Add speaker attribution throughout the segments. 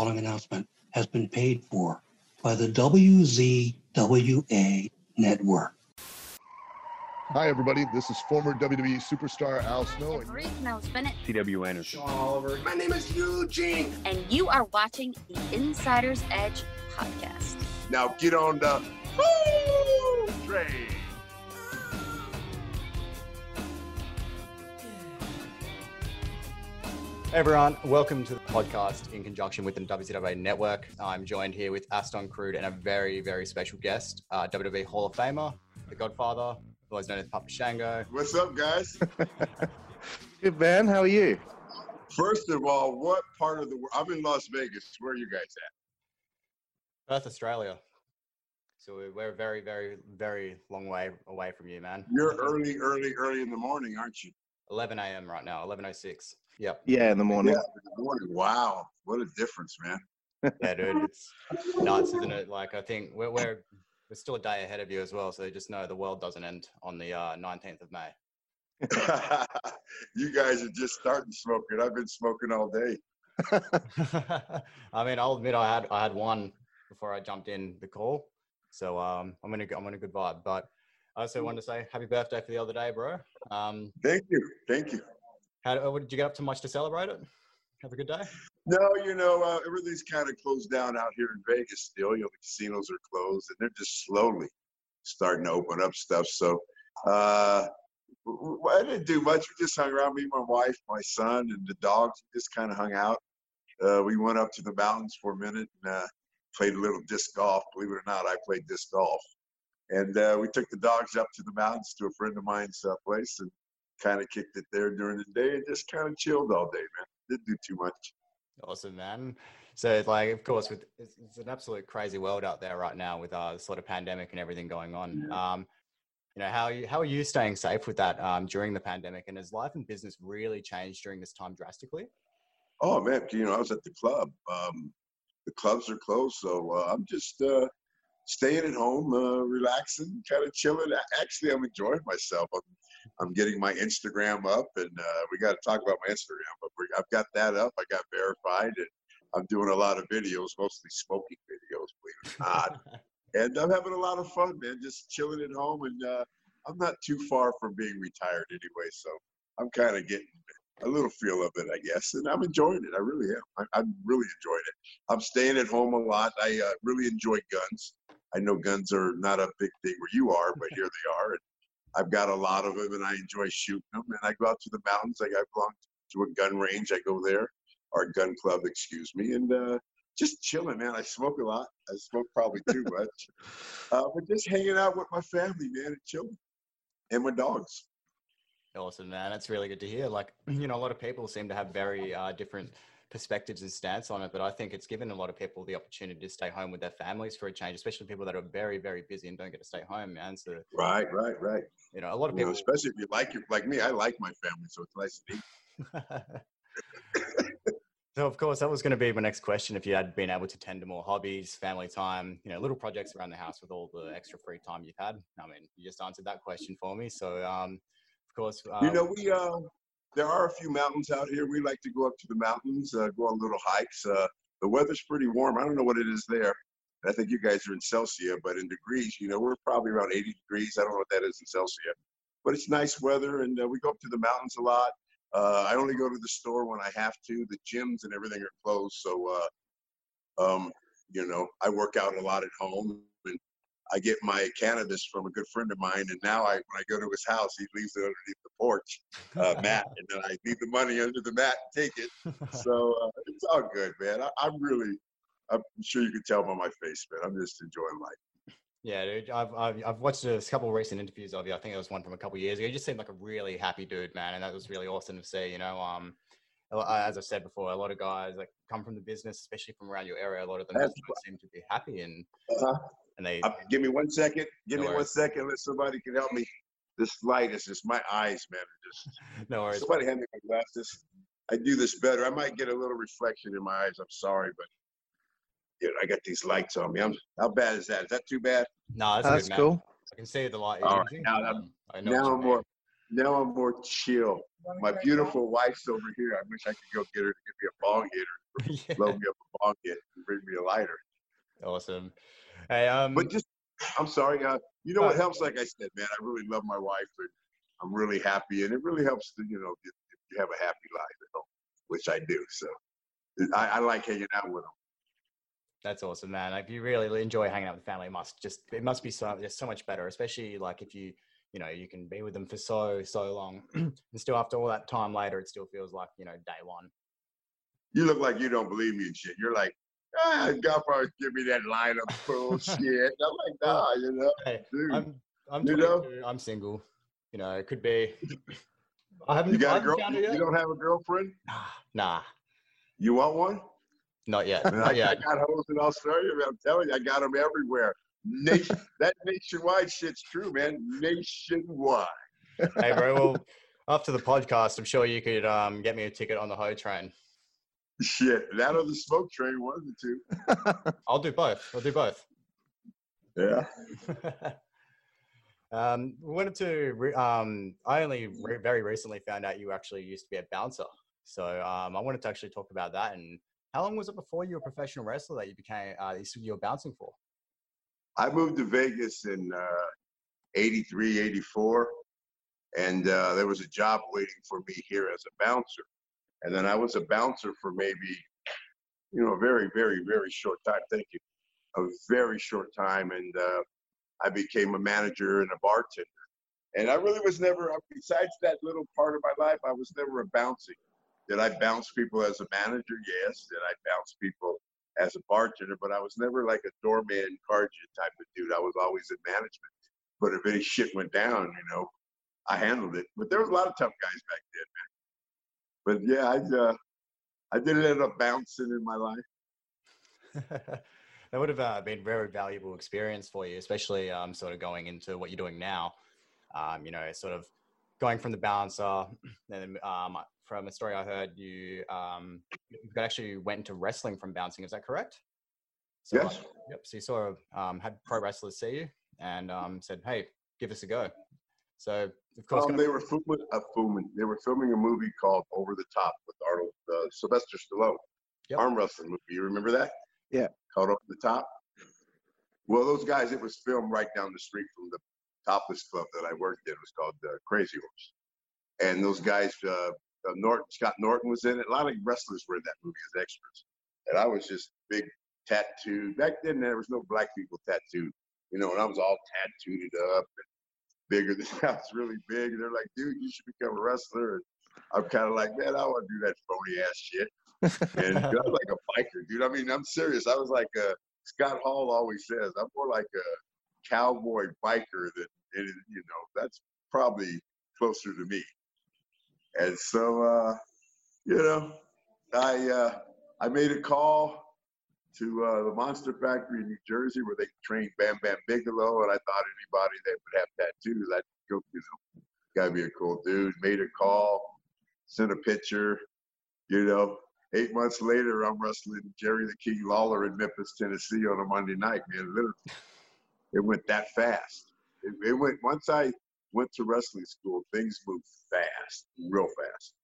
Speaker 1: following announcement has been paid for by the WZWA network.
Speaker 2: Hi, everybody. This is former WWE superstar Al Snow.
Speaker 3: Reed Mills Bennett.
Speaker 4: C.W. Anderson.
Speaker 5: Sean Oliver.
Speaker 6: My name is Eugene.
Speaker 3: And you are watching the Insider's Edge podcast.
Speaker 6: Now get on the woo train.
Speaker 4: Hey everyone, welcome to the podcast in conjunction with the WCW Network. I'm joined here with Aston Crude and a very, very special guest, uh, WWE Hall of Famer, the Godfather, otherwise known as Papa Shango.
Speaker 6: What's up, guys?
Speaker 2: Good man. How are you?
Speaker 6: First of all, what part of the world? I'm in Las Vegas. Where are you guys at?
Speaker 4: Perth, Australia. So we're- very, very, very long way away from you, man.
Speaker 6: You're early, early, early in the morning, aren't you?
Speaker 4: 11 a.m. right now, 11:06. Yep.
Speaker 2: Yeah, in the morning.
Speaker 6: Yeah, in the morning. Wow, what a difference, man.
Speaker 4: Yeah, dude, it's nuts, isn't it? Like I think we're we're we're still a day ahead of you as well, so just know the world doesn't end on the uh, 19th of May.
Speaker 6: you guys are just starting smoking. I've been smoking all day.
Speaker 4: I mean, I'll admit I had I had one before I jumped in the call, so um, I'm in a I'm in a good vibe. But I also wanted to say happy birthday for the other day, bro. Um,
Speaker 6: Thank you, thank you.
Speaker 4: How uh, did you get up to much to celebrate it? Have a good day.
Speaker 6: No, you know, uh, everything's kind of closed down out here in Vegas still. You know, the casinos are closed and they're just slowly starting to open up stuff. So uh, I didn't do much. We just hung around, me, my wife, my son, and the dogs. We just kind of hung out. Uh, we went up to the mountains for a minute and uh, played a little disc golf. Believe it or not, I played disc golf. And uh, we took the dogs up to the mountains to a friend of mine's uh, place and kind of kicked it there during the day and just kind of chilled all day, man. Didn't do too much.
Speaker 4: Awesome, man. So it's like, of course, with it's, it's an absolute crazy world out there right now with uh, sort of pandemic and everything going on. Um, you know, how are you, how are you staying safe with that um, during the pandemic? And has life and business really changed during this time drastically?
Speaker 6: Oh man, you know, I was at the club. Um, the clubs are closed, so uh, I'm just uh, staying at home, uh, relaxing, kind of chilling. Actually, I'm enjoying myself. I'm, I'm getting my Instagram up, and uh, we got to talk about my Instagram. But I've got that up. I got verified, and I'm doing a lot of videos, mostly smoking videos, believe it or not. and I'm having a lot of fun, man. Just chilling at home, and uh, I'm not too far from being retired anyway, so I'm kind of getting a little feel of it, I guess, and I'm enjoying it. I really am. I, I'm really enjoying it. I'm staying at home a lot. I uh, really enjoy guns. I know guns are not a big thing where you are, but here they are. And I've got a lot of them, and I enjoy shooting them. And I go out to the mountains. I, I belong to a gun range. I go there, or a gun club, excuse me, and uh, just chilling, man. I smoke a lot. I smoke probably too much, uh, but just hanging out with my family, man, and chilling, and my dogs.
Speaker 4: Awesome, man. That's really good to hear. Like, you know, a lot of people seem to have very uh, different perspectives and stance on it, but I think it's given a lot of people the opportunity to stay home with their families for a change, especially people that are very, very busy and don't get to stay home, man. So,
Speaker 6: Right, right, right.
Speaker 4: you know, a lot of
Speaker 6: You know,
Speaker 4: people.
Speaker 6: especially if you like it, like me. I like my family, so it's nice to meet.
Speaker 4: so, of course, that was going to be my next question. If you had been able to tend to more hobbies, family time, you know, little projects around the house with all the extra free time you've had. I mean, you just answered that question for me. So, um, of course, uh,
Speaker 6: You know, we uh, there are a few mountains out here. We like to go up to the mountains, uh, go on little hikes. Uh, the weather's pretty warm. I don't know what it is there. I think you guys are in Celsius, but in degrees, you know, we're probably around 80 degrees. I don't know what that is in Celsius, but it's nice weather, and uh, we go up to the mountains a lot. Uh, I only go to the store when I have to. The gyms and everything are closed, so uh, um, you know, I work out a lot at home, I get my cannabis from a good friend of mine. And now I, when I go to his house, he leaves it underneath the porch uh, mat, and then I leave the money under the mat and take it. So uh, it's all good, man. I, I'm really, I'm sure you can tell by my face, man. I'm just enjoying life.
Speaker 4: Yeah, dude. I've, I've, I've watched a couple of recent interviews of you. I think it was one from a couple of years ago. You just seemed like a really happy dude, man, and that was really awesome to see. You know, um, as I've said before, a lot of guys like come from the business, especially from around your area. A lot of them seem to be happy, and
Speaker 6: Uh-huh.
Speaker 4: And they
Speaker 6: Uh, give me one second. Give
Speaker 4: No
Speaker 6: me one
Speaker 4: worries.
Speaker 6: second. Let somebody can help me. This light is just my eyes, man. Just
Speaker 4: no worries.
Speaker 6: somebody hand me my glasses. I do this better. I might get a little reflection in my eyes. I'm sorry, but you know, I got these lights on me. I'm, how bad is that? Is that too bad?
Speaker 4: No, that's,
Speaker 2: That's
Speaker 4: good, man.
Speaker 2: cool.
Speaker 4: I can see the light.
Speaker 6: All
Speaker 4: you're
Speaker 6: right,
Speaker 4: using.
Speaker 6: now I'm-
Speaker 4: Um, I know
Speaker 6: Now I'm more. Now I'm more chill. My beautiful wife's over here. I wish I could go get her to give me a bong hitter.
Speaker 4: Yeah.
Speaker 6: load me up a bong kit and bring me a lighter.
Speaker 4: Awesome. Hey, um,
Speaker 6: But just, I'm sorry. Uh, you know what
Speaker 4: Uh,
Speaker 6: helps? Like I said, man, I really love my wife, and I'm really happy, and it really helps to, you know, if you have a happy life at home, which I do. So I, I like hanging out with them.
Speaker 4: That's awesome, man. Like, if you really enjoy hanging out with family, it must just it must be so just so much better, especially like if you you know you can be with them for so so long, and still after all that time later, it still feels like you know day one.
Speaker 6: You look like you don't believe me and shit. You're like, ah, God probably give me that line of bullshit. I'm like, nah, you know,
Speaker 4: Hey,
Speaker 6: dude.
Speaker 4: I'm I'm
Speaker 6: You know?
Speaker 4: I'm single. You know, it could be. I haven't.
Speaker 6: you got a
Speaker 4: I
Speaker 6: girl?
Speaker 4: found it
Speaker 6: You don't have a girlfriend?
Speaker 4: Nah, nah,
Speaker 6: You want one?
Speaker 4: not yet.
Speaker 6: Man, I, I got hoes in Australia. Man, I'm telling you, I got them everywhere. Nation, that nationwide shit's true, man. Nationwide.
Speaker 4: hey, bro. Well, after the podcast, I'm sure you could um get me a ticket on the Ho train.
Speaker 6: Shit, that or the smoke train, one of the two.
Speaker 4: I'll do both. I'll do both.
Speaker 6: Yeah.
Speaker 4: um, we wanted to. Re- um, I only re- very recently found out you actually used to be a bouncer. So um, I wanted to actually talk about that. And how long was it before you were a professional wrestler that you became? Uh, you were bouncing for?
Speaker 6: I moved to Vegas in uh, 83, 84, and uh, there was a job waiting for me here as a bouncer. And then I was a bouncer for maybe, you know, a very, very, very short time. Thank you. A very short time. And uh, I became a manager and a bartender. And I really was never, besides that little part of my life, I was never a bouncing. Did I bounce people as a manager? Yes. Did I bounce people as a bartender? But I was never like a doorman, carja type of dude. I was always in management. But if any shit went down, you know, I handled it. But there was a lot of tough guys back then, man. But yeah, I uh, I didn't end up bouncing in my life.
Speaker 4: that would have uh, been very valuable experience for you, especially um, sort of going into what you're doing now. Um, you know, sort of going from the bouncer, and then um, from a story I heard, you um, you actually went into wrestling from bouncing. Is that correct? So, uh,
Speaker 6: Yes.
Speaker 4: Yep. So you sort of um, had pro wrestlers see you and um, said, "Hey, give us a go." So of course,
Speaker 6: Um, they were filming, uh, filming. They were filming a movie called Over the Top with Arnold uh, Sylvester Stallone,
Speaker 4: Yep.
Speaker 6: arm wrestling movie. You remember that?
Speaker 5: Yeah.
Speaker 6: Called Over the Top. Well, those guys, it was filmed right down the street from the topless club that I worked in. It was called uh, Crazy Horse. And those guys, uh, uh, Norton, Scott Norton was in it. A lot of wrestlers were in that movie as extras. And I was just big tattooed. Back then, there was no black people tattooed. You know, and I was all tattooed up and bigger than I was really big. And they're like, dude, you should become a wrestler. And I'm kind of like, man, I want to do that phony ass shit. And I was like a biker, dude. I mean, I'm serious. I was like, uh, Scott Hall always says, I'm more like a cowboy biker than, you know, that's probably closer to me. And so, uh, you know, I uh, I made a call to uh, the Monster Factory in New Jersey where they trained Bam Bam Bigelow, and I thought anybody that would have tattoos, I'd go, you know, gotta be a cool dude. Made a call, sent a picture, you know. Eight months later, I'm wrestling Jerry the King Lawler in Memphis, Tennessee on a Monday night, man. Literally, it went that fast. It, it went once I went to wrestling school, things moved fast, real fast.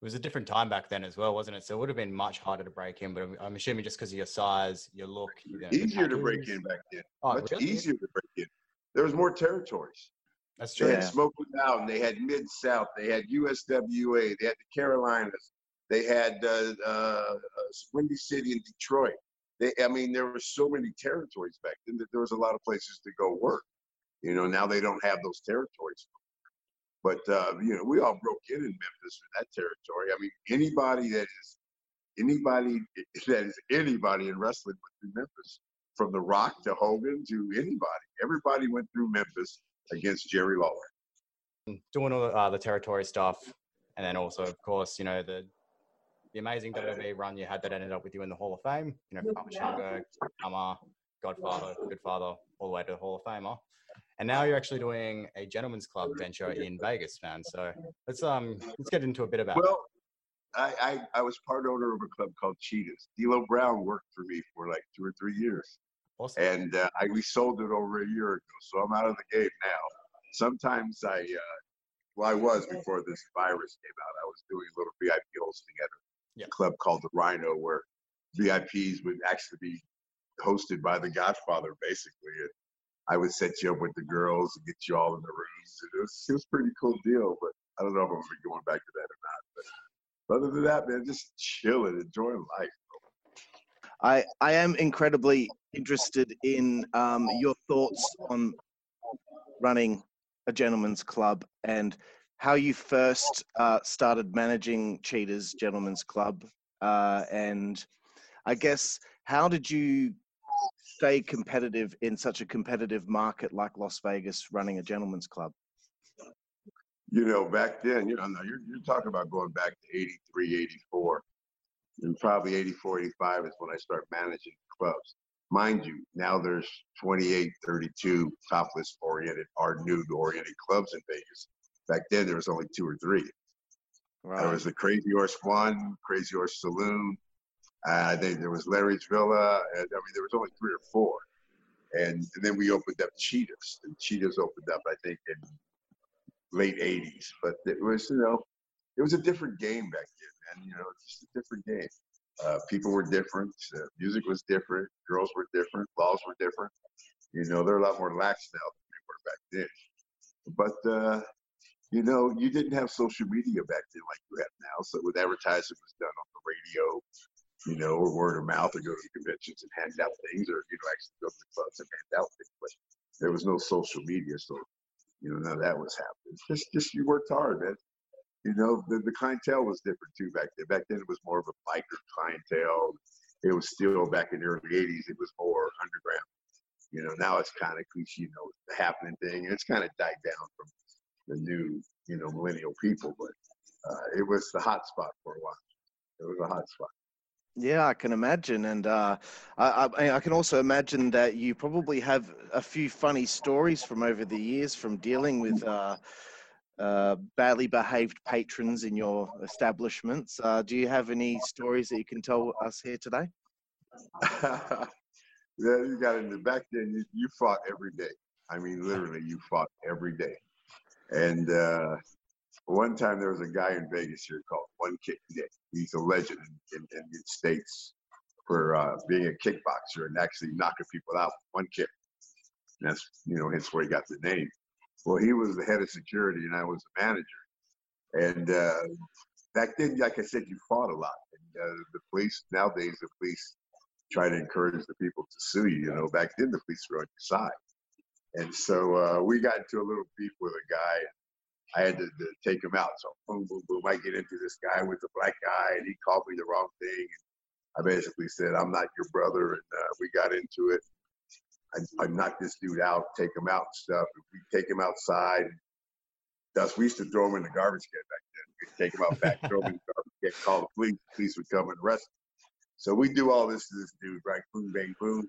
Speaker 4: It was a different time back then as well, wasn't it? So it would have been much harder to break in. But I'm, I'm assuming just because of your size, your look, you know,
Speaker 6: Easier to break in back then.
Speaker 4: Oh,
Speaker 6: Much
Speaker 4: really?
Speaker 6: easier to break in. There was more territories.
Speaker 4: That's true.
Speaker 6: They had Smoky Mountain, they had Mid South, they had USWA, they had the Carolinas, they had uh, uh, uh, Windy City and Detroit. They, I mean, there were so many territories back then that there was a lot of places to go work. You know, now they don't have those territories. But uh, you know, we all broke in in Memphis in that territory. I mean, anybody that is anybody that is anybody in wrestling went through Memphis, from The Rock to Hogan to anybody. Everybody went through Memphis against Jerry Lawler.
Speaker 4: Doing all the, uh, the territory stuff, and then also, of course, you know the the amazing WWE run you had that ended up with you in the Hall of Fame. You know, Papa Shango, Godfather, Goodfather, all the way to the Hall of Famer. And now you're actually doing a gentleman's club venture in Vegas, man. So let's um let's get into a bit about.
Speaker 6: Well, I, I, I was part owner of a club called Cheetahs. D'Lo Brown worked for me for like two or three years,
Speaker 4: Awesome.
Speaker 6: and uh, I we sold it over a year ago. So I'm out of the game now. Sometimes I, uh, well, I was before this virus came out. I was doing little VIP hosting at a club called the Rhino, where VIPs would actually be hosted by the Godfather, basically. And I would set you up with the girls and get you all in the rooms. It was it was pretty cool deal, but I don't know if I'm going back to that or not. But other than that, man, just chilling, enjoying life.
Speaker 5: I, I am incredibly interested in um, your thoughts on running a gentleman's club and how you first uh, started managing Cheetah's Gentlemen's Club. Uh, and I guess, how did you stay competitive in such a competitive market like Las Vegas running a gentleman's club?
Speaker 6: You know, back then, you know, you're, you're talking about going back to 83, 84. And probably 84, 85 is when I start managing clubs. Mind you, now there's 28, 32 topless oriented or nude oriented clubs in Vegas. Back then, there was only two or three. There was the Crazy Horse One, Crazy Horse Saloon. Uh, I think there was Larry's Villa. And, I mean, there was only three or four. And, and then we opened up Cheetahs. And Cheetahs opened up, I think, in late 80s. But it was, you know, it was a different game back then, And, You know, it's just a different game. Uh, people were different. Uh, music was different. Girls were different. Laws were different. You know, they're a lot more lax now than they were back then. But uh, you know, you didn't have social media back then like you have now. So with advertising was done on the radio, you know, or word of mouth, or go to conventions and hand out things, or you know, actually go to the clubs and hand out things. But there was no social media, so you know, none of that was happening. Just, just you worked hard, man. You know, the, the clientele was different too back then. Back then, it was more of a biker clientele. It was still back in the early '80s. It was more underground. You know, now it's kind of cliche, you know, the happening thing, and it's kind of died down from the new, you know, millennial people. But uh, it was the hot spot for a while. It was a hot spot.
Speaker 5: Yeah, I can imagine, and uh, I, I, I can also imagine that you probably have a few funny stories from over the years from dealing with uh, uh, badly behaved patrons in your establishments. Uh, do you have any stories that you can tell us here today?
Speaker 6: yeah, you got into back then. You, you fought every day. I mean, literally, you fought every day. And uh, one time there was a guy in Vegas here called One Kick Nick. He's a legend in, in, in the states for uh, being a kickboxer and actually knocking people out with one kick. And that's you know, hence where he got the name. Well, he was the head of security and I was the manager. And uh, back then, like I said, you fought a lot. And uh, the police nowadays, the police try to encourage the people to sue you. You know, back then the police were on your side. And so uh, we got into a little beef with a guy. I had to, to, take him out. So boom, boom, boom. I get into this guy with the black guy, and he called me the wrong thing. And I basically said, "I'm not your brother," and uh, we got into it. I, I knocked this dude out, take him out and stuff. And we take him outside. Thus, we used to throw him in the garbage can back then. We'd take him out back, throw him in the garbage can, call the police. The police would come and arrest him. So we do all this to this dude, right? Boom, bang, boom.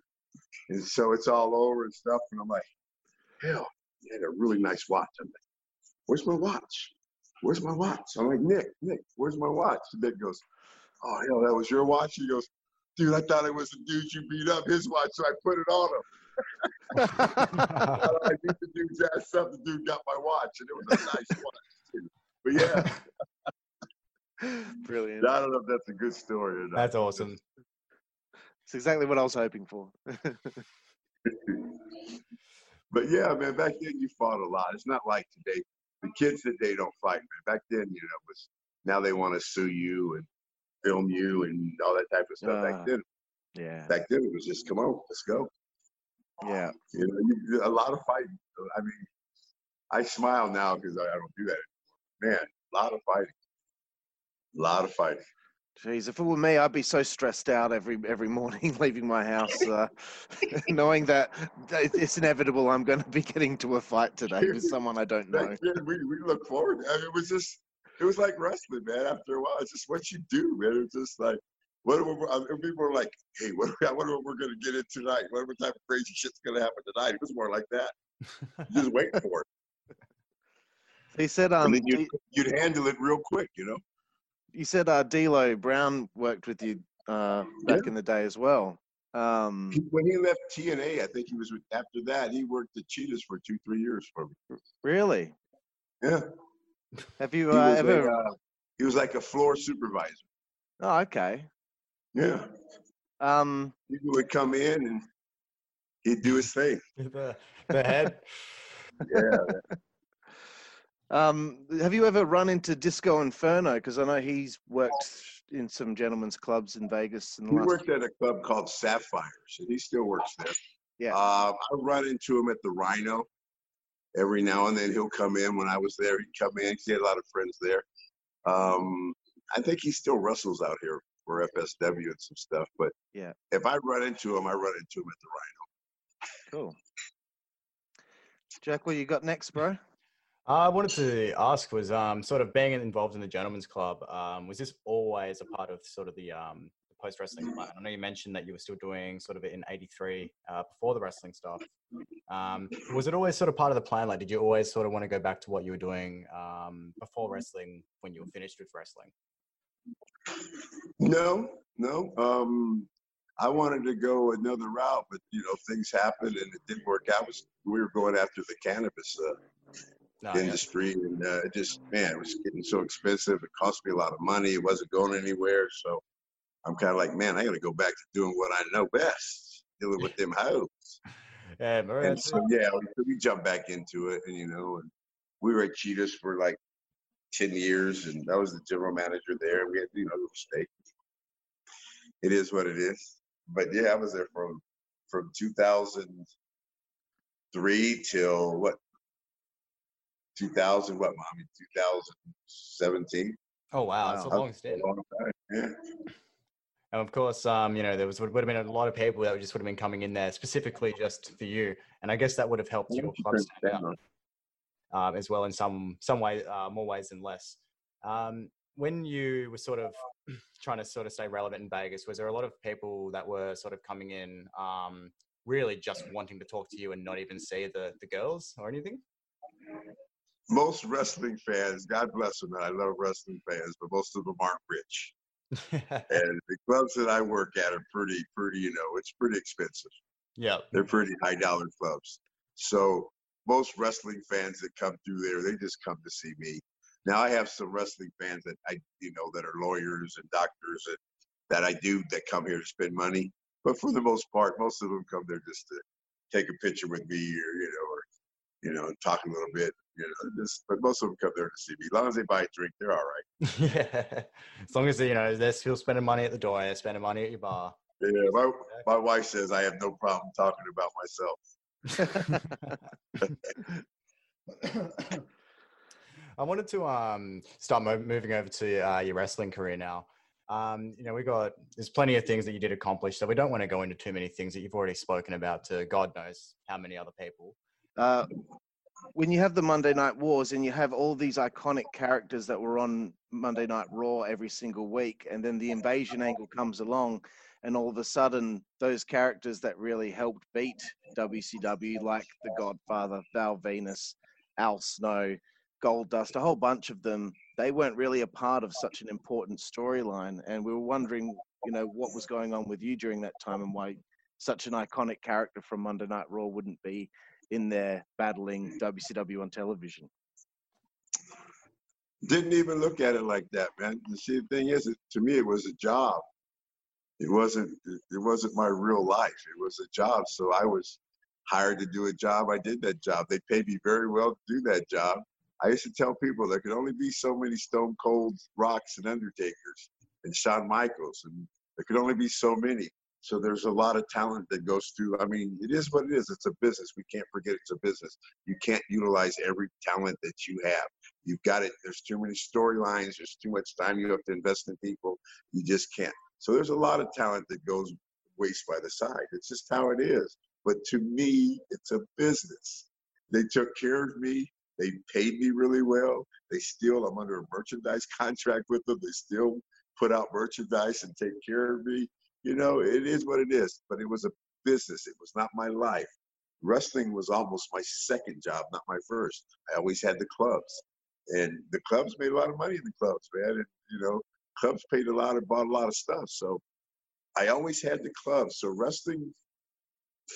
Speaker 6: And so it's all over and stuff. And I'm like, hell, you had a really nice watch. I'm like, where's my watch? Where's my watch? I'm like, Nick, Nick, where's my watch? The Nick goes, oh, hell, that was your watch? He goes, dude, I thought it was the dude you beat up his watch, so I put it on him. I beat the dude's ass up. The dude got my watch, and it was a nice watch, too. But yeah.
Speaker 5: Brilliant.
Speaker 6: I don't know if that's a good story or not.
Speaker 4: That's awesome.
Speaker 5: It's exactly what I was hoping for.
Speaker 6: but yeah, man, back then you fought a lot. It's not like today. The kids today don't fight, man. Back then, you know, it was now they want to sue you and film you and all that type of stuff.
Speaker 5: Ah,
Speaker 6: back then,
Speaker 5: yeah.
Speaker 6: back then it was just come on, let's go.
Speaker 5: Yeah.
Speaker 6: You know, you, a lot of fighting. I mean, I smile now because I, I don't do that anymore. Man, a lot of fighting. A lot of fighting.
Speaker 5: Jeez, if it were me, I'd be so stressed out every every morning leaving my house, uh, knowing that it's inevitable I'm going to be getting to a fight today with someone I don't know.
Speaker 6: We, we look forward. I mean, it was just, it was like wrestling, man. After a while, it's just what you do, man. It was just like, what are we, I mean, people are like, hey, what, I wonder what we're going to get in tonight. Whatever type of crazy shit's going to happen tonight. It was more like that. just wait for it.
Speaker 5: He said, um,
Speaker 6: you'd, you'd handle it real quick, you know?
Speaker 5: You said uh, D'Lo Brown worked with you uh, back in the day as well. Um,
Speaker 6: When he left TNA, I think he was with, after that, he worked at Cheetahs for two, three years for me.
Speaker 5: really?
Speaker 6: Yeah.
Speaker 5: Have you uh, ever?
Speaker 6: a, uh, he was like a floor supervisor.
Speaker 5: Oh, okay.
Speaker 6: Yeah,
Speaker 5: Um,
Speaker 6: people would come in and he'd do his thing.
Speaker 4: the, the head.
Speaker 6: Yeah,
Speaker 5: um, have you ever run into Disco Inferno? Because I know he's worked in some gentlemen's clubs in Vegas. In the
Speaker 6: he worked at a club called Sapphires, and he still works there.
Speaker 5: Yeah.
Speaker 6: Um, I run into him at the Rhino every now and then. He'll come in. When I was there, he'd come in. He had a lot of friends there. Um, I think he still wrestles out here for FSW and some stuff. But
Speaker 5: Yeah.
Speaker 6: if I run into him, I run into him at the Rhino.
Speaker 5: Cool. Jack, what you got next, bro?
Speaker 4: I wanted to ask was um, sort of being involved in the gentleman's club. Um, was this always a part of sort of the um, post wrestling plan? I know you mentioned that you were still doing sort of it in '83 uh, before the wrestling stuff. Um, was it always sort of part of the plan? Like, did you always sort of want to go back to what you were doing um, before wrestling when you were finished with wrestling?
Speaker 6: No, no. Um, I wanted to go another route, but you know things happened and it didn't work out. Was we were going after the cannabis uh,
Speaker 4: Yeah.
Speaker 6: industry, and uh, it just man, it was getting so expensive. It cost me a lot of money. It wasn't going anywhere. So I'm kind of like, man, I got to go back to doing what I know best, dealing with them hoes.
Speaker 4: Yeah,
Speaker 6: And so yeah, we, we jumped back into it, and you know, and we were at Cheetahs for like ten years, and I was the general manager there. We had you know a little stake. It is what it is. But yeah, I was there from from 2003 till what 2000 what mommy 2017
Speaker 4: Oh wow, it's a
Speaker 5: Wow.
Speaker 6: a long time. Yeah.
Speaker 4: And of course, um, you know, there was would, would have been a lot of people that just would have been coming in there specifically just for you, and I guess that would have helped your club stand out um, as well in some some way, uh, more ways than less. Um, when you were sort of trying to sort of stay relevant in Vegas, was there a lot of people that were sort of coming in, um, really just wanting to talk to you and not even see the the girls or anything?
Speaker 6: Most wrestling fans god bless them and i love wrestling fans but most of them aren't rich and the clubs that i work at are pretty pretty you know it's pretty expensive
Speaker 4: yeah,
Speaker 6: they're pretty high dollar clubs. So most wrestling fans that come through there, they just come to see me. Now I have some wrestling fans that I, you know, that are lawyers and doctors and that I do that come here to spend money. But for the most part, most of them come there just to take a picture with me or, you know, you know, talk a little bit, you know, just, but most of them come there to see me. As long as they buy a drink, they're all right.
Speaker 4: yeah. As long as you know they're still spending money at the door, they're spending money at your bar.
Speaker 6: Yeah, my, my wife says I have no problem talking about myself.
Speaker 4: I wanted to um, start mo- moving over to uh, your wrestling career now. Um, you know, we got there's plenty of things that you did accomplish, so we don't want to go into too many things that you've already spoken about to God knows how many other people.
Speaker 5: Uh, when you have the Monday Night Wars and you have all these iconic characters that were on Monday Night Raw every single week, and then the invasion angle comes along, and all of a sudden, those characters that really helped beat WCW, like The Godfather, Val Venis, Al Snow, Goldust, a whole bunch of them, they weren't really a part of such an important storyline. And we were wondering, you know, what was going on with you during that time and why such an iconic character from Monday Night Raw wouldn't be in there battling mm. WCW on television.
Speaker 6: Didn't even look at it like that, man. You see, the thing is, it, to me, it was a job. It wasn't. It wasn't my real life. It was a job. So I was hired to do a job. I did that job. They paid me very well to do that job. I used to tell people there could only be so many Stone Cold Rocks and Undertakers and Shawn Michaels, and there could only be so many. So there's a lot of talent that goes through. I mean, it is what it is. It's a business. We can't forget it's a business. You can't utilize every talent that you have. You've got it. There's too many storylines. There's too much time you have to invest in people. You just can't. So there's a lot of talent that goes waste by the side. It's just how it is. But to me, it's a business. They took care of me. They paid me really well. They still, I'm under a merchandise contract with them. They still put out merchandise and take care of me. You know, it is what it is. But it was a business. It was not my life. Wrestling was almost my second job, not my first. I always had the clubs. And the clubs made a lot of money in the clubs, man. And, you know, clubs paid a lot and bought a lot of stuff. So I always had the clubs. So wrestling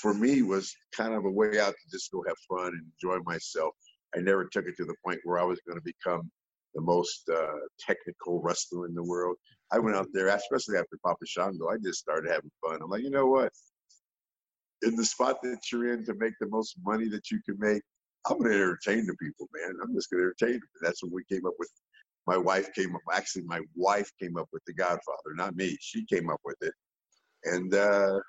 Speaker 6: for me was kind of a way out to just go have fun and enjoy myself. I never took it to the point where I was going to become the most uh, technical wrestler in the world. I went out there, especially after Papa Shango. I just started having fun. I'm like, you know what? In the spot that you're in to make the most money that you can make, I'm going to entertain the people, man. I'm just going to entertain them. And that's when we came up with. My wife came up. Actually, my wife came up with The Godfather, not me. She came up with it, and uh,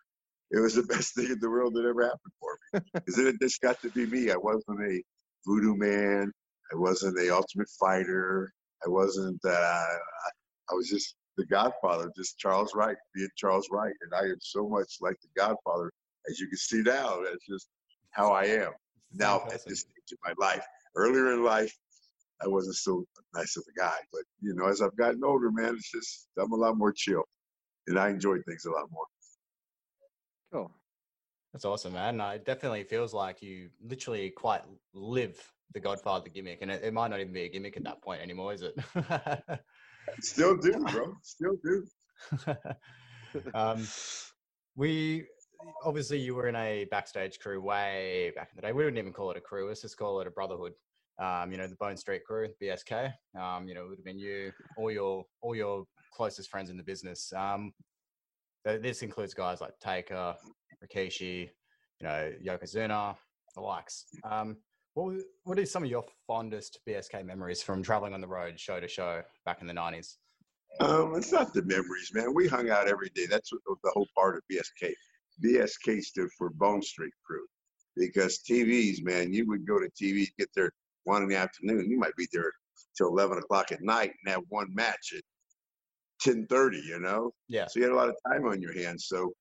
Speaker 6: it was the best thing in the world that ever happened for me. Because then it just got to be me. I wasn't a voodoo man. I wasn't a ultimate fighter. I wasn't. Uh, I was just the Godfather, just Charles Wright, being Charles Wright, and I am so much like the Godfather, as you can see now. That's just how I am now at this stage of my life. Earlier in life, I wasn't so nice of a guy, but you know, as I've gotten older, man, it's just I'm a lot more chill, and I enjoy things a lot more.
Speaker 5: Cool.
Speaker 4: That's awesome, man. Uh, It definitely feels like you literally quite live the Godfather gimmick, and it, it might not even be a gimmick at that point anymore, is it?
Speaker 6: Still do, bro. Still do.
Speaker 4: um, we obviously you were in a backstage crew way back in the day. We wouldn't even call it a crew. Let's just call it a brotherhood. Um, you know, the Bone Street crew, BSK. Um, you know, it would have been you, all your all your closest friends in the business. Um, this includes guys like Taker, Rikishi, you know, Yokozuna, the likes. Um, what what are some of your fondest BSK memories from traveling on the road, show to show, back in the nineties?
Speaker 6: Um, it's not the memories, man. We hung out every day. That's what the whole part of BSK. BSK stood for Bone Street Crew because TVs, man, you would go to TV, get there one in the afternoon. You might be there till eleven o'clock at night and have one match at ten thirty. You know,
Speaker 4: Yeah,
Speaker 6: so you had a lot of time on your hands. So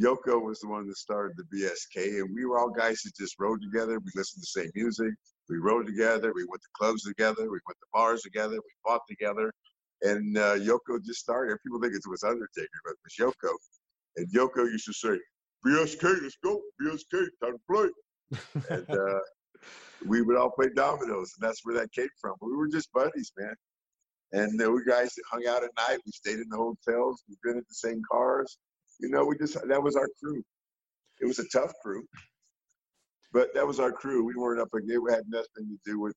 Speaker 6: Yoko was the one that started the BSK, and we were all guys that just rode together. We listened to the same music. We rode together. We went to clubs together. We went to bars together. We fought together. And uh, Yoko just started. People think it was Undertaker, but it was Yoko. And Yoko used to say, BSK, let's go. BSK, time to play. And uh, we would all play dominoes, and that's where that came from. We were just buddies, man. And there were guys that hung out at night. We stayed in the hotels. We've been the same cars. You know, we just that was our crew. It was a tough crew, but that was our crew. We weren't up against. It had nothing to do with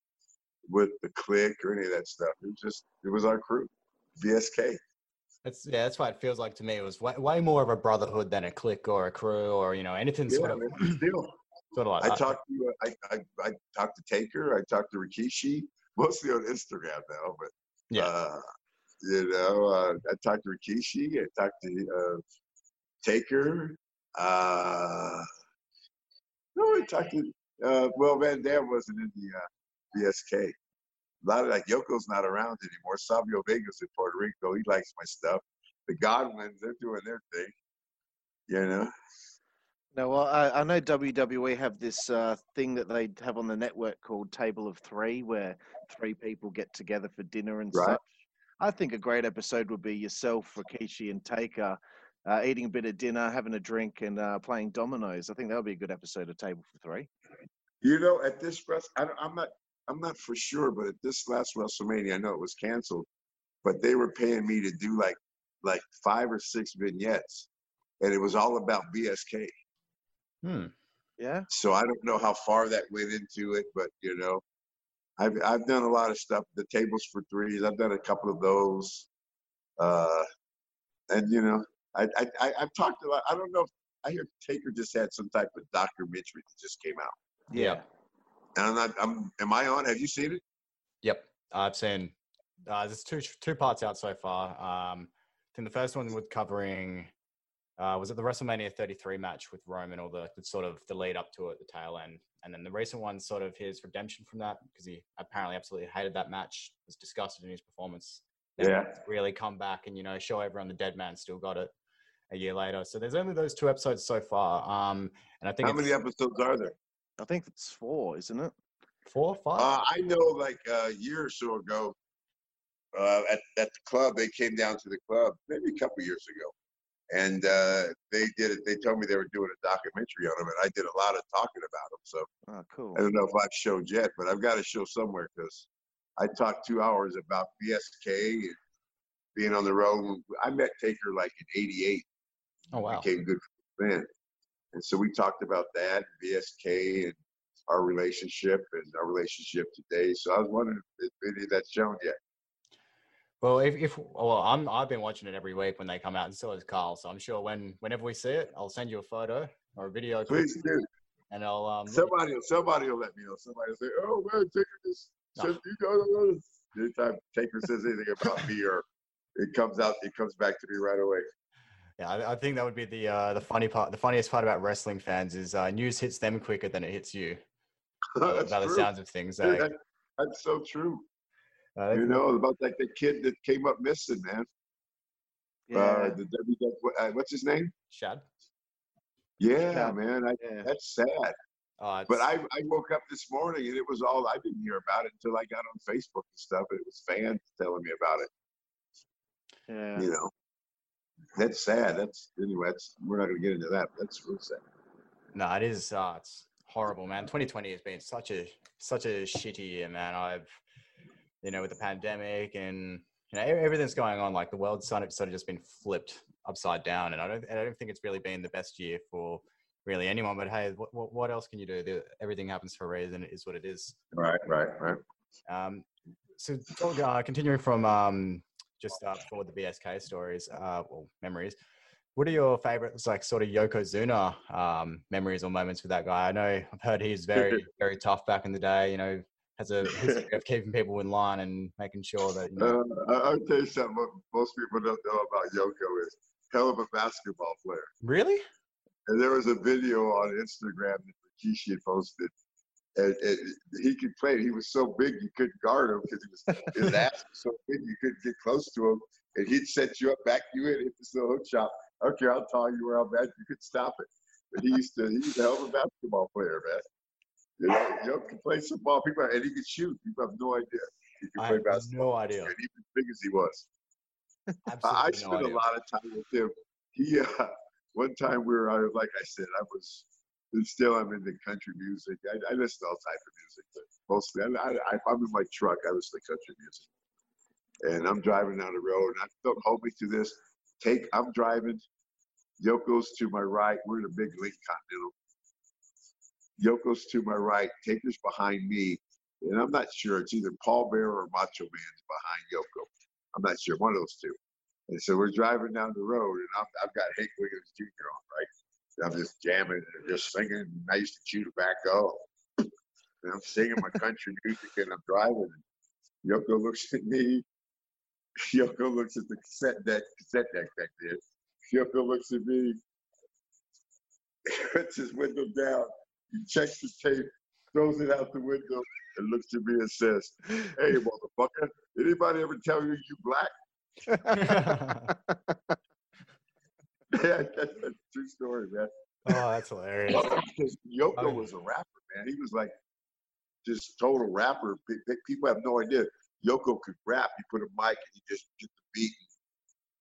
Speaker 6: with the clique or any of that stuff. It was just it was our crew, BSK.
Speaker 4: That's yeah, that's why it feels like to me. It was way, way more of a brotherhood than a clique or a crew or you know anything
Speaker 6: Yeah,
Speaker 4: sort of
Speaker 6: man, still.
Speaker 4: sort of like
Speaker 6: I
Speaker 4: that.
Speaker 6: talked to uh, I, I I talked to Taker. I talked to Rikishi, mostly on Instagram now, but
Speaker 4: Yeah.
Speaker 6: uh, you know, uh, I talked to Rikishi. I talked to uh, Taker. Uh, no, I talked to uh, well, Van Dam wasn't in the uh, BSK. A lot of like Yoko's not around anymore. Savio Vega's in Puerto Rico. He likes my stuff. The Godwins, they're doing their thing. You know.
Speaker 5: No, well, I, I know WWE have this uh, thing that they have on the network called Table of Three, where three people get together for dinner and
Speaker 6: Right.
Speaker 5: such. I think a great episode would be yourself, Rikishi, and Taker uh, eating a bit of dinner, having a drink, and uh, playing dominoes. I think that would be a good episode of Table for Three.
Speaker 6: You know, at this press, I don't, I'm not, I'm not for sure, but at this last WrestleMania, I know it was canceled, but they were paying me to do like, like five or six vignettes, and it was all about BSK.
Speaker 4: Hmm.
Speaker 5: Yeah,
Speaker 6: So I don't know how far that went into it, but you know, I've I've done a lot of stuff. The tables for threes, I've done a couple of those, uh, and you know, I I I- I've talked a lot. I don't know. If, I hear Taker just had some type of documentary that just came out,
Speaker 4: Yeah.
Speaker 6: and I'm not. I'm. Am I on? Have you seen it?
Speaker 4: Yep, I've seen. Uh, there's two two parts out so far. Um, I think the first one was covering. Uh, was it the WrestleMania 33 match with Roman, or the, the sort of the lead up to it, the tail end, and then the recent one, sort of his redemption from that, because he apparently absolutely hated that match, was disgusted in his performance. Then
Speaker 6: Yeah.
Speaker 4: really come back and you know show everyone the dead man still got it a year later. So there's only those two episodes so far, um, and I think
Speaker 6: How many episodes are there?
Speaker 5: I think it's four, isn't it?
Speaker 4: four, five.
Speaker 6: Uh, I know, like a year or so ago, uh, at at the club, they came down to the club maybe a couple years ago, and uh, they did it. They told me they were doing a documentary on them, and I did a lot of talking about them. So
Speaker 5: Oh, cool.
Speaker 6: I don't know if I've showed yet, but I've got to show somewhere because I talked two hours about BSK and being on the road. I met Taker like in '88.
Speaker 4: Oh wow.
Speaker 6: Became good friends and so we talked about that BSK and our relationship and our relationship today. So I was wondering if any of that's shown yet.
Speaker 4: Well, if, if well, I'm I've been watching it every week when they come out, and so has Carl. So I'm sure when whenever we see it, I'll send you a photo or a video,
Speaker 6: Please do.
Speaker 4: and I'll um.
Speaker 6: Somebody, somebody will let me know. Somebody will say, "Oh man, Taker just
Speaker 4: No.
Speaker 6: said you know." Anytime Taker says anything about me, or it comes out, it comes back to me right away.
Speaker 4: Yeah, I, I think that would be the uh, the funny part. The funniest part about wrestling fans is uh, news hits them quicker than it hits you. uh,
Speaker 6: That's
Speaker 4: by the sounds of things,
Speaker 6: Yeah,
Speaker 4: eh?
Speaker 6: that- that's so true.
Speaker 4: Uh,
Speaker 6: You know about like the kid that came up missing, man.
Speaker 5: Yeah.
Speaker 6: Uh, the WW, uh, what's his name?
Speaker 4: Shad.
Speaker 6: Yeah,
Speaker 5: Yeah.
Speaker 6: man. I,
Speaker 5: yeah.
Speaker 6: that's sad.
Speaker 4: Oh,
Speaker 6: But I, I woke up this morning and it was all I didn't hear about it until I got on Facebook and stuff. And it was fans telling me about it.
Speaker 5: Yeah.
Speaker 6: You know, that's sad. That's anyway. That's we're not going to get into that. But that's real sad.
Speaker 4: No, it is. Uh, it's horrible, man. 2020 has been such a such a shitty year, man. I've, you know, with the pandemic and you know everything's going on, like the world's sort of sort of just been flipped upside down, and I don't, I don't think it's really been the best year for really anyone. But hey, what what, what else can you do? The, everything happens for a reason. It is what it is.
Speaker 6: Right, right, right.
Speaker 4: Um, so uh, continuing from um, just uh, before the BSK stories, uh, well, memories. What are your favorites, like sort of Yokozuna um, memories or moments with that guy? I know I've heard he's very, very tough back in the day. You know, has a history of keeping people in line and making sure that you know.
Speaker 6: Uh, I, I'll tell you something. What most people don't know about Yoko is hell of a basketball player.
Speaker 4: Really?
Speaker 6: And there was a video on Instagram that Rikishi had posted. And, and he could play. He was so big you couldn't guard him because he was his ass was so big you couldn't get close to him. And he'd set you up, back you in, hit this little hook shot. Okay, I'll tell you where I'm at. You could stop it. But he used to. He was a hell of a basketball player, man. You know, Yoke could play some ball. People and he could shoot. People have no idea he could
Speaker 4: I
Speaker 6: play
Speaker 4: have
Speaker 6: basketball.
Speaker 4: no idea.
Speaker 6: And even as big as he was. I,
Speaker 4: Absolutely
Speaker 6: I spent
Speaker 4: idea.
Speaker 6: a lot of time with him. He, uh, one time we were, was, like I said, I was, and still I'm into country music. I, I listen to all type of music, but mostly, I, I, I'm in my truck, I listen to country music. And I'm driving down the road, and I don't hold me to this. Take, I'm driving. Yoko's to my right. We're in a big Lincoln Continental. Yoko's to my right. Taker's behind me. And I'm not sure. It's either Paul Bearer or Macho Man's behind Yoko. I'm not sure. One of those two. And so we're driving down the road, and I'm, I've got Hank Williams Jr. on, right? And I'm just jamming and just singing. And I used to chew tobacco. And I'm singing my country music, and I'm driving. And Yoko looks at me. Yoko looks at the cassette deck, cassette deck back there. Yoko looks at me. puts his window down. He checks the tape, throws it out the window, and looks at me and says, "Hey, motherfucker, anybody ever tell you you black?" Yeah, that's a true story, man.
Speaker 4: oh, that's hilarious.
Speaker 6: Because Yoko
Speaker 4: Oh,
Speaker 6: was a rapper, man. He was like just total rapper. Pe- pe- People have no idea. Yoko could rap. He put a mic and he just get the beat.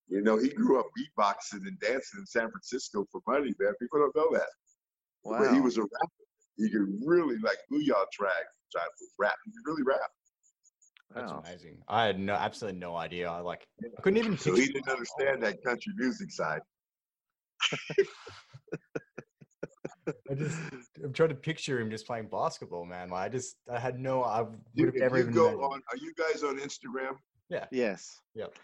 Speaker 6: You know, he grew up beatboxing and dancing in San Francisco for money, man. People don't know that.
Speaker 5: Wow.
Speaker 6: But he was a rapper. He could really like booyah track type of rap. He could really rap.
Speaker 4: That's
Speaker 5: Wow.
Speaker 4: amazing. I had no, absolutely no idea. I like, I couldn't even.
Speaker 6: So he didn't understand that country music side.
Speaker 4: I just, I'm trying to picture him just playing basketball, man. Like, I just, I had no, I would
Speaker 6: You,
Speaker 4: have
Speaker 6: if
Speaker 4: never
Speaker 6: you
Speaker 4: even.
Speaker 6: go
Speaker 4: imagined.
Speaker 6: on, are you guys on Instagram? Yeah.
Speaker 5: Yes. Yep.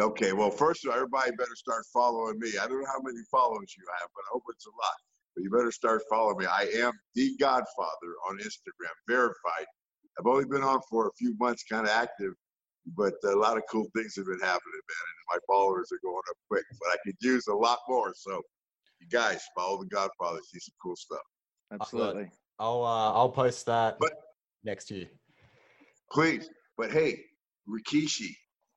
Speaker 6: Okay, well, first of all, everybody better start following me. I don't know how many followers you have, but I hope it's a lot. But you better start following me. I am the Godfather on Instagram, verified. I've only been on for a few months, kind of active, but a lot of cool things have been happening, man. And my followers are going up quick, but I could use a lot more. So, you guys follow the Godfather, see some cool stuff.
Speaker 5: Absolutely.
Speaker 4: I'll, uh, I'll post that
Speaker 6: But-
Speaker 4: next year.
Speaker 6: please. But hey, Rikishi,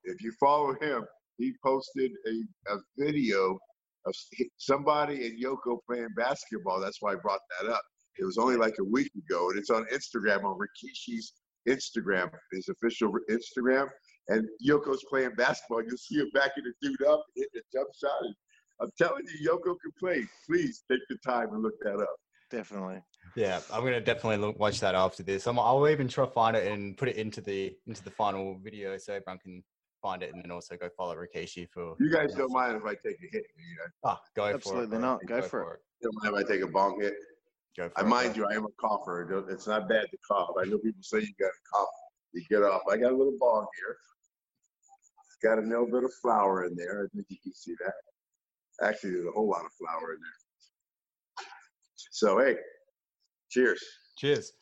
Speaker 6: if you follow him, he posted a, a video of somebody and Yoko playing basketball. That's why I brought that up. It was only like a week ago, and it's on Instagram on Rikishi's Instagram, his official Instagram. And Yoko's playing basketball. You'll see him backing the dude up, hitting a jump shot. And I'm telling you, Yoko can play. Please take the time and look that up.
Speaker 5: Definitely.
Speaker 4: Yeah, I'm gonna definitely look, watch that after this. I'm, I'll even try to find it and put it into the into the final video so everyone can find it, and then also go follow Rikishi for.
Speaker 6: You guys don't mind if I take a hit? You know?
Speaker 4: Ah, go for it.
Speaker 5: Absolutely not. Go for it.
Speaker 6: You don't mind if I take a bong hit?
Speaker 4: Go for
Speaker 6: I
Speaker 4: it,
Speaker 6: mind you, I am a cougher. It's not bad to cough. I know people say you got to cough, you get off. I got a little ball here. It's got a little bit of flour in there. I think you can see that. Actually, there's a whole lot of flour in there. So hey, cheers.
Speaker 4: Cheers.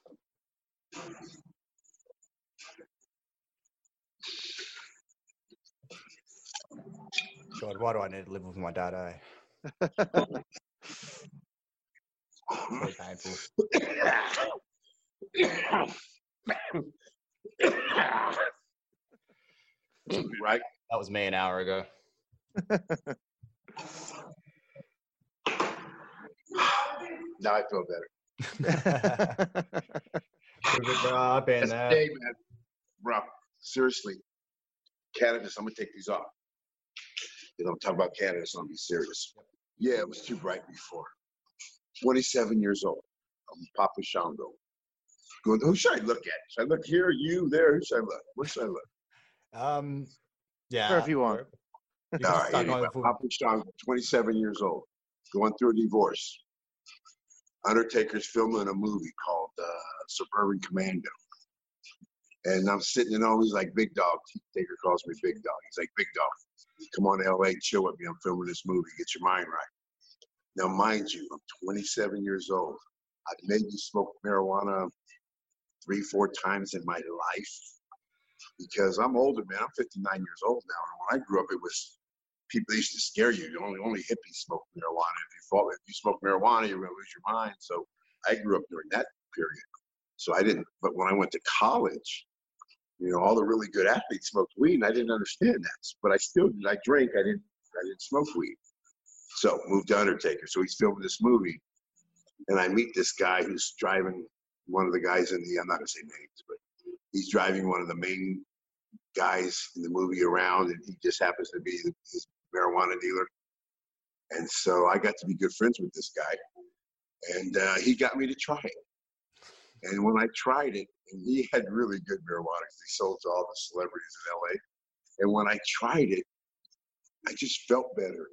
Speaker 4: God, why do I need to live with my dad? Eh? Very painful.
Speaker 6: right?
Speaker 4: That was me an hour ago.
Speaker 6: Now I feel better.
Speaker 4: Bro, been there.
Speaker 6: day, man. Bro, seriously, cannabis, I'm gonna take these off. You know, I'm talking about cannabis, I'm gonna be serious. Yeah, it was too bright before. 27 years old. I'm Papa Shango. Going, who should I look at? Should I look here, you, there? Who should I look? Where should I look?
Speaker 4: Um, yeah.
Speaker 5: If you want.
Speaker 4: You can
Speaker 6: All
Speaker 4: just
Speaker 6: right,
Speaker 4: start
Speaker 6: anyway,
Speaker 4: going full-
Speaker 6: Papa Shango, 27 years old, going through a divorce. Undertaker's filming a movie called uh, Suburban Commando. And I'm sitting in all he's like, Big Dog. Taker calls me Big Dog. He's like, Big Dog, come on to LA, chill with me. I'm filming this movie. Get your mind right. Now, mind you, I'm 27 years old. I've maybe smoked marijuana three, four times in my life because I'm older, man. I'm 59 years old now. And when I grew up, it was people used to scare you. Only only hippies smoke marijuana. If you fall, if you smoke marijuana, you're gonna lose your mind. So I grew up during that period. So I didn't. But when I went to college, you know, all the really good athletes smoked weed, and I didn't understand that. But I still did. I drank. I didn't. I didn't smoke weed. So moved to Undertaker. So he's filming this movie, and I meet this guy who's driving one of the guys in the. I'm not gonna say names, but he's driving one of the main guys in the movie around, and he just happens to be his marijuana dealer. And so I got to be good friends with this guy, and uh, he got me to try it. And when I tried it, and he had really good marijuana, 'cause he sold to all the celebrities in LA. And when I tried it, I just felt better,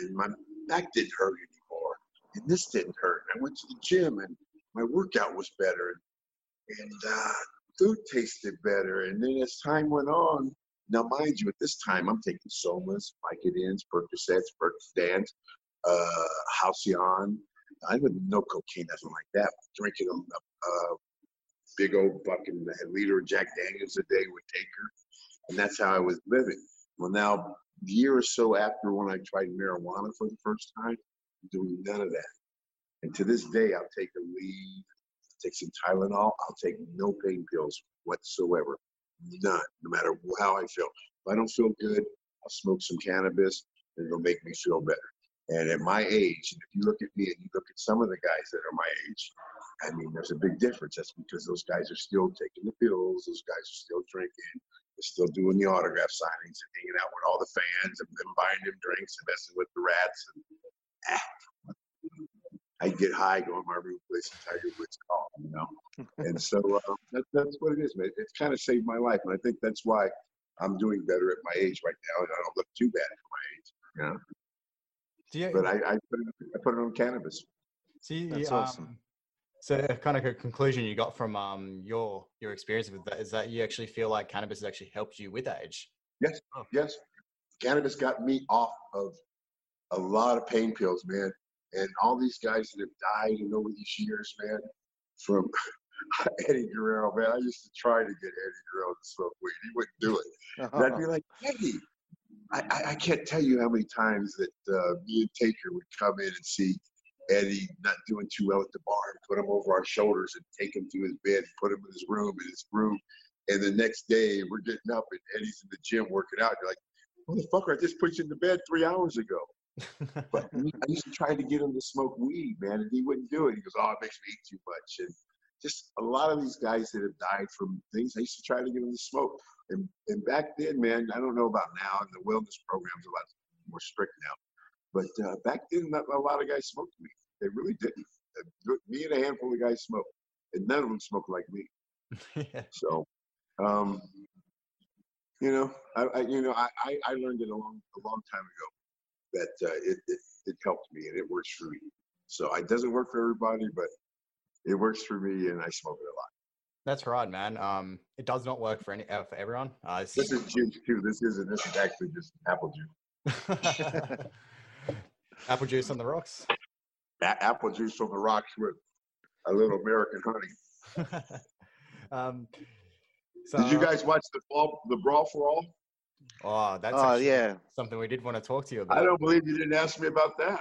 Speaker 6: and my back didn't hurt anymore, and this didn't hurt. I went to the gym, and my workout was better, and uh, food tasted better. And then as time went on, now mind you, at this time I'm taking somas, Vicodins, Percocets, Percodans, uh, Halcion. I didn't know cocaine, nothing like that. Drinking a, a big old fucking liter of Jack Daniels a day with Taker, and that's how I was living. Well, now year or so after when I tried marijuana for the first time, I'm doing none of that. And to this day, I'll take a lead, take some Tylenol. I'll take no pain pills whatsoever. None, no matter how I feel. If I don't feel good, I'll smoke some cannabis and it'll make me feel better. And at my age, and if you look at me and you look at some of the guys that are my age, I mean, there's a big difference. That's because those guys are still taking the pills. Those guys are still drinking. They're still doing the autograph signings and hanging out with all the fans and, and buying them drinks and messing with the rats. And ah, I get high going to my room, play some Tiger Woods call, you know. and so uh, that, that's what it is, man. It's kind of saved my life, and I think that's why I'm doing better at my age right now, and I don't look too bad for my age, you know.
Speaker 4: Do
Speaker 6: But I, I, put, it, I put it on cannabis.
Speaker 4: See,
Speaker 5: That's
Speaker 4: um,
Speaker 5: awesome.
Speaker 4: So kind of a conclusion you got from um your your experience with that is that you actually feel like cannabis has actually helped you with age.
Speaker 6: Yes, yes. Cannabis got me off of a lot of pain pills, man. And all these guys that have died and over these years, man, from Eddie Guerrero, man. I used to try to get Eddie Guerrero to smoke weed. He wouldn't do it. And I'd be like, Eddie, I, I, I can't tell you how many times that uh, me and Taker would come in and see Eddie not doing too well at the bar and put him over our shoulders and take him to his bed and put him in his room in his room. And the next day we're getting up and Eddie's in the gym working out. You're like, motherfucker, I just put you in the bed three hours ago. But I used to try to get him to smoke weed, man, and he wouldn't do it. He goes, "Oh, it makes me eat too much." And just a lot of these guys that have died from things, I used to try to get them to smoke. And and back then, man, I don't know about now, and the wellness programs are a lot more strict now. But uh, back then, not a lot of guys smoked weed. They really didn't. Uh, Me and a handful of guys smoked, and none of them smoked like me. So, um, you know, I, I you know, I, I, learned it a long a long time ago that uh, it, it it helped me and it works for me. So it doesn't work for everybody, but it works for me, and I smoke it a lot.
Speaker 4: That's right, man. Um, it does not work for any uh, for everyone. Uh, this
Speaker 6: This is juice too. This isn't. This is actually just apple juice.
Speaker 4: apple juice on the rocks.
Speaker 6: A- apple juice on the rocks with a little American honey.
Speaker 4: um, so,
Speaker 6: Did you guys watch the fall, the brawl for all?
Speaker 4: Oh, that's
Speaker 5: Oh yeah.
Speaker 4: something we did want to talk to you about.
Speaker 6: I don't believe you didn't ask me about that.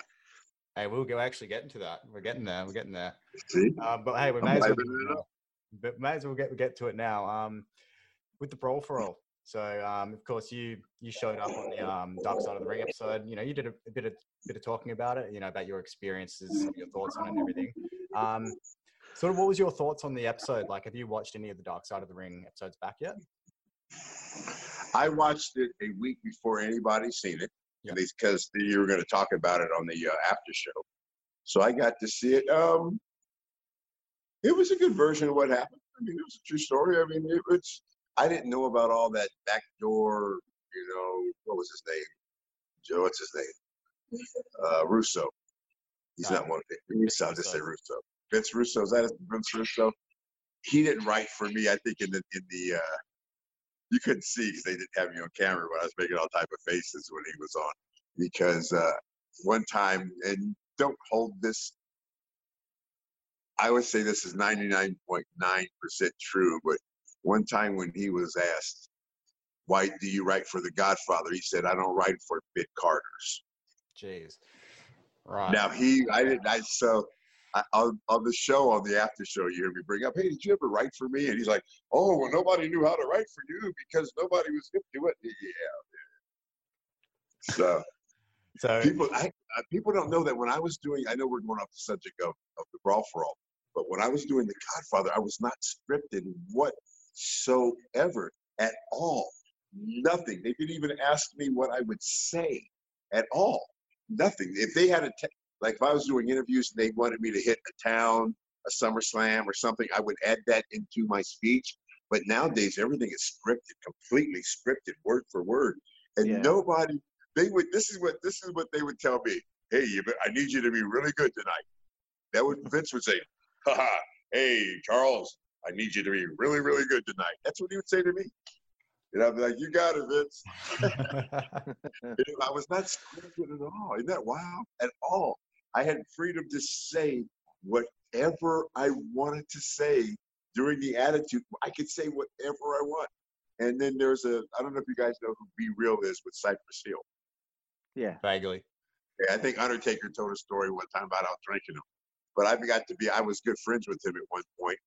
Speaker 4: Hey, we'll go actually get into that. We're getting there. We're getting there.
Speaker 6: See,
Speaker 4: Um, but hey, we
Speaker 6: I'm
Speaker 4: may as well,
Speaker 6: livening it up.
Speaker 4: but may as well get get to it now. Um, with the brawl for all. So, um, of course, you you showed up on the um, Dark Side of the Ring episode. You know, you did a, a bit of bit of talking about it. You know, about your experiences, your thoughts on it, and everything. Um, sort of, what was your thoughts on the episode? Like, have you watched any of the Dark Side of the Ring episodes back yet?
Speaker 6: I watched it a week before anybody seen it
Speaker 4: Yeah.
Speaker 6: because you were going to talk about it on the uh, after show. So I got to see it. Um, it was a good version of what happened. I mean, it was a true story. I mean, it was. I didn't know about all that backdoor. You know, what was his name? Joe. What's his name? Uh, Russo. He's not one of the. Russo. I'll just say
Speaker 4: Russo.
Speaker 6: Vince Russo. Is that Vince Russo? He didn't write for me. I think in the in the. Uh, you couldn't see because they didn't have me on camera, but I was making all type of faces when he was on. Because uh, one time, and don't hold this. I would say this is 99.9% true, but one time when he was asked, why do you write for The Godfather? He said, I don't write for mid carders.
Speaker 4: Jeez. Right.
Speaker 6: Now he, I didn't, I, so I, on, on the show, on the after show, you hear me bring up, hey, did you ever write for me? And he's like, oh, well, nobody knew how to write for you because nobody was hip to it. Yeah. So
Speaker 4: so,
Speaker 6: people, I, people don't know that when I was doing, I know we're going off the subject of, of the Brawl for All, but when I was doing The Godfather, I was not scripted whatsoever at all. Nothing. They didn't even ask me what I would say at all. Nothing. If they had a, like if I was doing interviews and they wanted me to hit a town, a SummerSlam or something, I would add that into my speech. But nowadays, everything is scripted, completely scripted, word for word, and
Speaker 5: Yeah.
Speaker 6: nobody. They would. This is what this is what they would tell me. Hey, you, I need you to be really good tonight. That would Vince would say, Haha, hey Charles, I need you to be really, really good tonight. That's what he would say to me. And I'd be like, You got it, Vince. I was not scripted at all. Isn't that wild? At all. I had freedom to say whatever I wanted to say during the attitude. I could say whatever I want. And then there's a, I don't know if you guys know who B-Real is with Cypress Hill.
Speaker 5: Yeah.
Speaker 4: vaguely.
Speaker 6: Yeah, I think Undertaker told a story one time about out drinking him. But I got to be, I was good friends with him at one point,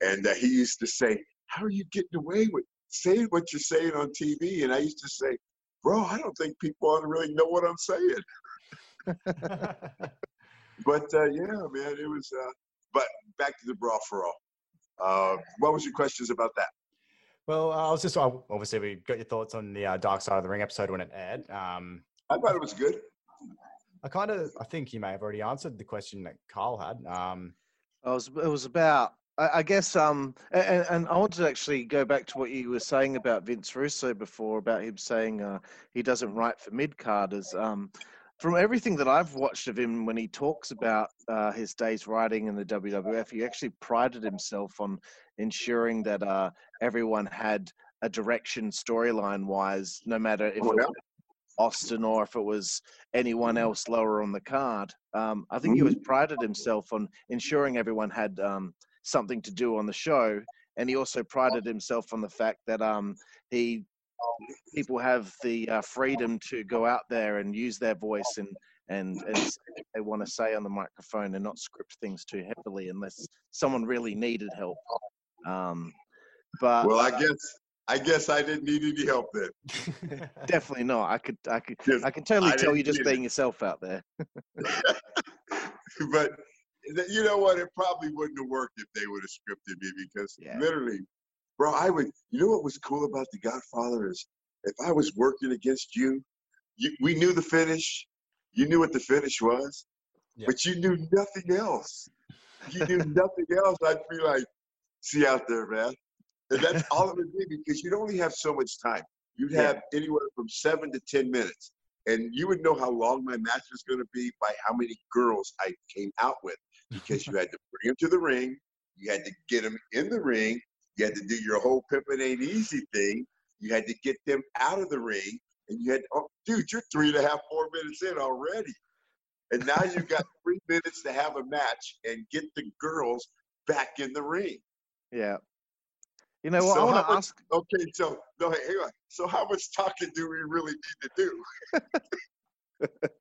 Speaker 6: And uh, he used to say, How are you getting away with saying what you're saying on TV? And I used to say, Bro, I don't think people ought to really know what I'm saying. But uh, yeah, man, it was. Uh, but back to the brawl for all. Uh, what was your questions about that?
Speaker 4: well, I was just obviously we got your thoughts on the uh, Dark Side of the Ring episode when it aired. Um,
Speaker 6: I thought it was good.
Speaker 4: I kind of, I think you may have already answered the question that Carl had. Um,
Speaker 5: I was, it was about, I, I guess, um, and, and I wanted to actually go back to what you were saying about Vince Russo before, about him saying uh, he doesn't write for mid carders. Um, from everything that I've watched of him, when he talks about uh, his days writing in the WWF, he actually prided himself on ensuring that uh, everyone had a direction storyline wise, no matter if
Speaker 6: Oh,
Speaker 5: it
Speaker 6: yeah?
Speaker 5: was Austin or if it was anyone else lower on the card. Um, I think he was prided himself on ensuring everyone had um, something to do on the show, and he also prided himself on the fact that um, he people have the uh, freedom to go out there and use their voice and and and they want to say on the microphone and not script things too heavily unless someone really needed help. Um, but
Speaker 6: Well, I guess I guess I didn't need any help then.
Speaker 5: definitely not. I could I could I can totally
Speaker 6: I
Speaker 5: tell you're just
Speaker 6: either.
Speaker 5: being yourself out there.
Speaker 6: but th- you know what? It probably wouldn't have worked if they would have scripted me because
Speaker 5: Yeah.
Speaker 6: literally, bro, I would. You know what was cool about The Godfather is if I was working against you, you we knew the finish. You knew what the finish was,
Speaker 4: Yeah.
Speaker 6: but you knew nothing else. You knew nothing else. I'd be like, "See out there, man." And that's all it would be because you'd only have so much time. You'd
Speaker 5: Yeah.
Speaker 6: have anywhere from seven to ten minutes, and you would know how long my match was going to be by how many girls I came out with because you had to bring them to the ring, you had to get them in the ring, You had to do your whole pimping ain't easy thing. You had to get them out of the ring, and you had, oh, dude, you're three and a half, four minutes in already, and now you've got three minutes to have a match and get the girls back in the ring.
Speaker 5: Yeah. You know what?
Speaker 6: So
Speaker 5: I want to ask.
Speaker 6: Okay, so no, hang on. So how much talking do we really need to do?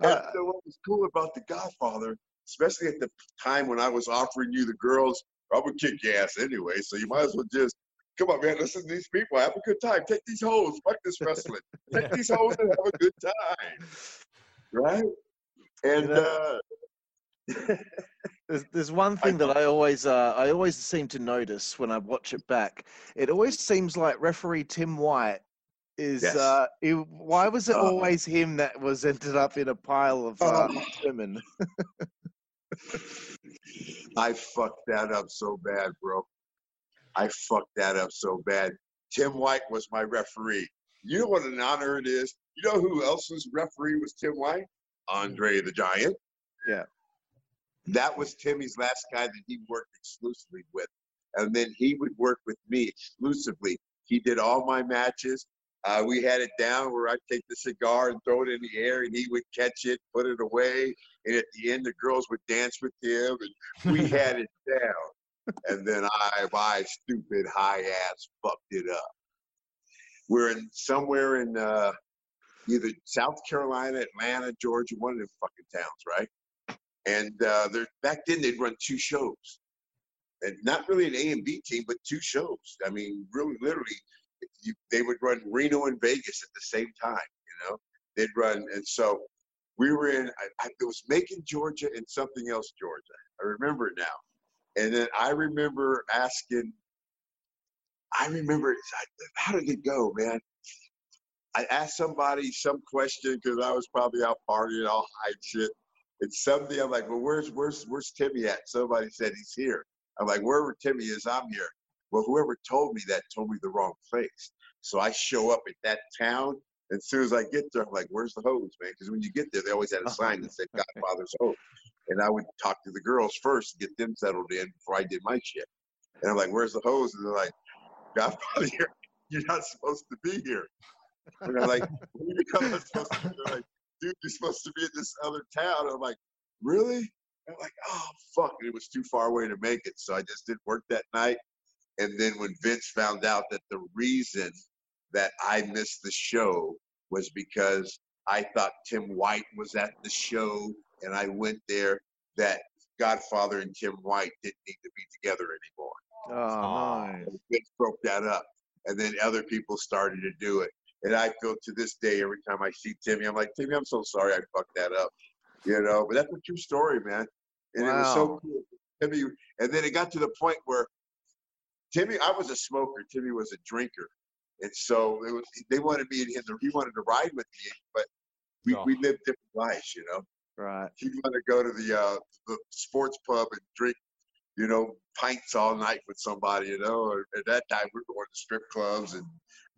Speaker 5: Uh,
Speaker 6: so what was cool about The Godfather, especially at the time when I was offering you the girls, I would kick your ass anyway, so you might as well just come on, man, listen to these people, have a good time, take these hoes, fuck this wrestling, take
Speaker 4: Yeah.
Speaker 6: these hoes and have a good time, right? And
Speaker 5: You know-
Speaker 6: uh,
Speaker 5: There's, there's one thing that I always uh, I always seem to notice when I watch it back. It always seems like referee Tim White is
Speaker 6: Yes.
Speaker 5: uh, he, why was it
Speaker 6: Uh,
Speaker 5: always him that was ended up in a pile of uh,
Speaker 6: Oh.
Speaker 5: women?
Speaker 6: I fucked that up so bad, bro. I fucked that up so bad. Tim White was my referee. You know what an honor it is? You know who else's referee was Tim White? Andre the Giant.
Speaker 5: Yeah.
Speaker 6: That was Timmy's last guy that he worked exclusively with. And then he would work with me exclusively. He did all my matches. Uh, we had it down where I'd take the cigar and throw it in the air, and he would catch it, put it away. And at the end, the girls would dance with him, and we had it down. And then I, my stupid high ass, fucked it up. We're in somewhere in uh, either South Carolina, Atlanta, Georgia, one of them fucking towns, right? And uh, there, back then they'd run two shows, and not really an A and B team, but two shows. I mean, really, literally, you, they would run Reno and Vegas at the same time. You know, they'd run, and so we were in. I, I, it was Macon, Georgia, and something else, Georgia. I remember it now. And then I remember asking. I remember how did it go, man? I asked somebody some question because I was probably out partying, all hide shit. And something I'm like, well, where's where's where's Timmy at? Somebody said he's here. I'm like, wherever Timmy is, I'm here. Well, whoever told me that told me the wrong place. So I show up at that town. And as soon as I get there, I'm like, where's the hose, man? Because when you get there, they always had a sign that said Godfather's hose. And I would talk to the girls first to get them settled in before I did my shit. And I'm like, where's the hose? And they're like, Godfather, you're, you're not supposed to be here. And I'm like, what do you mean I'm not supposed to be? They're like, dude, you're supposed to be in this other town. I'm like, really? And I'm like, oh, fuck. And it was too far away to make it. So I just didn't work that night. And then when Vince found out that the reason that I missed the show was because I thought Tim White was at the show and I went there, that Godfather and Tim White didn't need to be together anymore.
Speaker 5: Oh
Speaker 4: Aw.
Speaker 5: no!
Speaker 6: And Vince broke that up. And then other people started to do it. And I feel to this day, every time I see Timmy, I'm like, Timmy, I'm so sorry I fucked that up. You know, but that's a true story, man. And it was so
Speaker 5: Wow.
Speaker 6: cool. Timmy, and then it got to the point where Timmy, I was a smoker, Timmy was a drinker. And so it was they wanted me and him to, he wanted to ride with me, but we,
Speaker 4: Oh.
Speaker 6: we lived different lives, you know.
Speaker 5: Right.
Speaker 6: He'd want to go to the uh, the sports pub and drink, you know, pints all night with somebody, you know. Or at that time, we were going to strip clubs and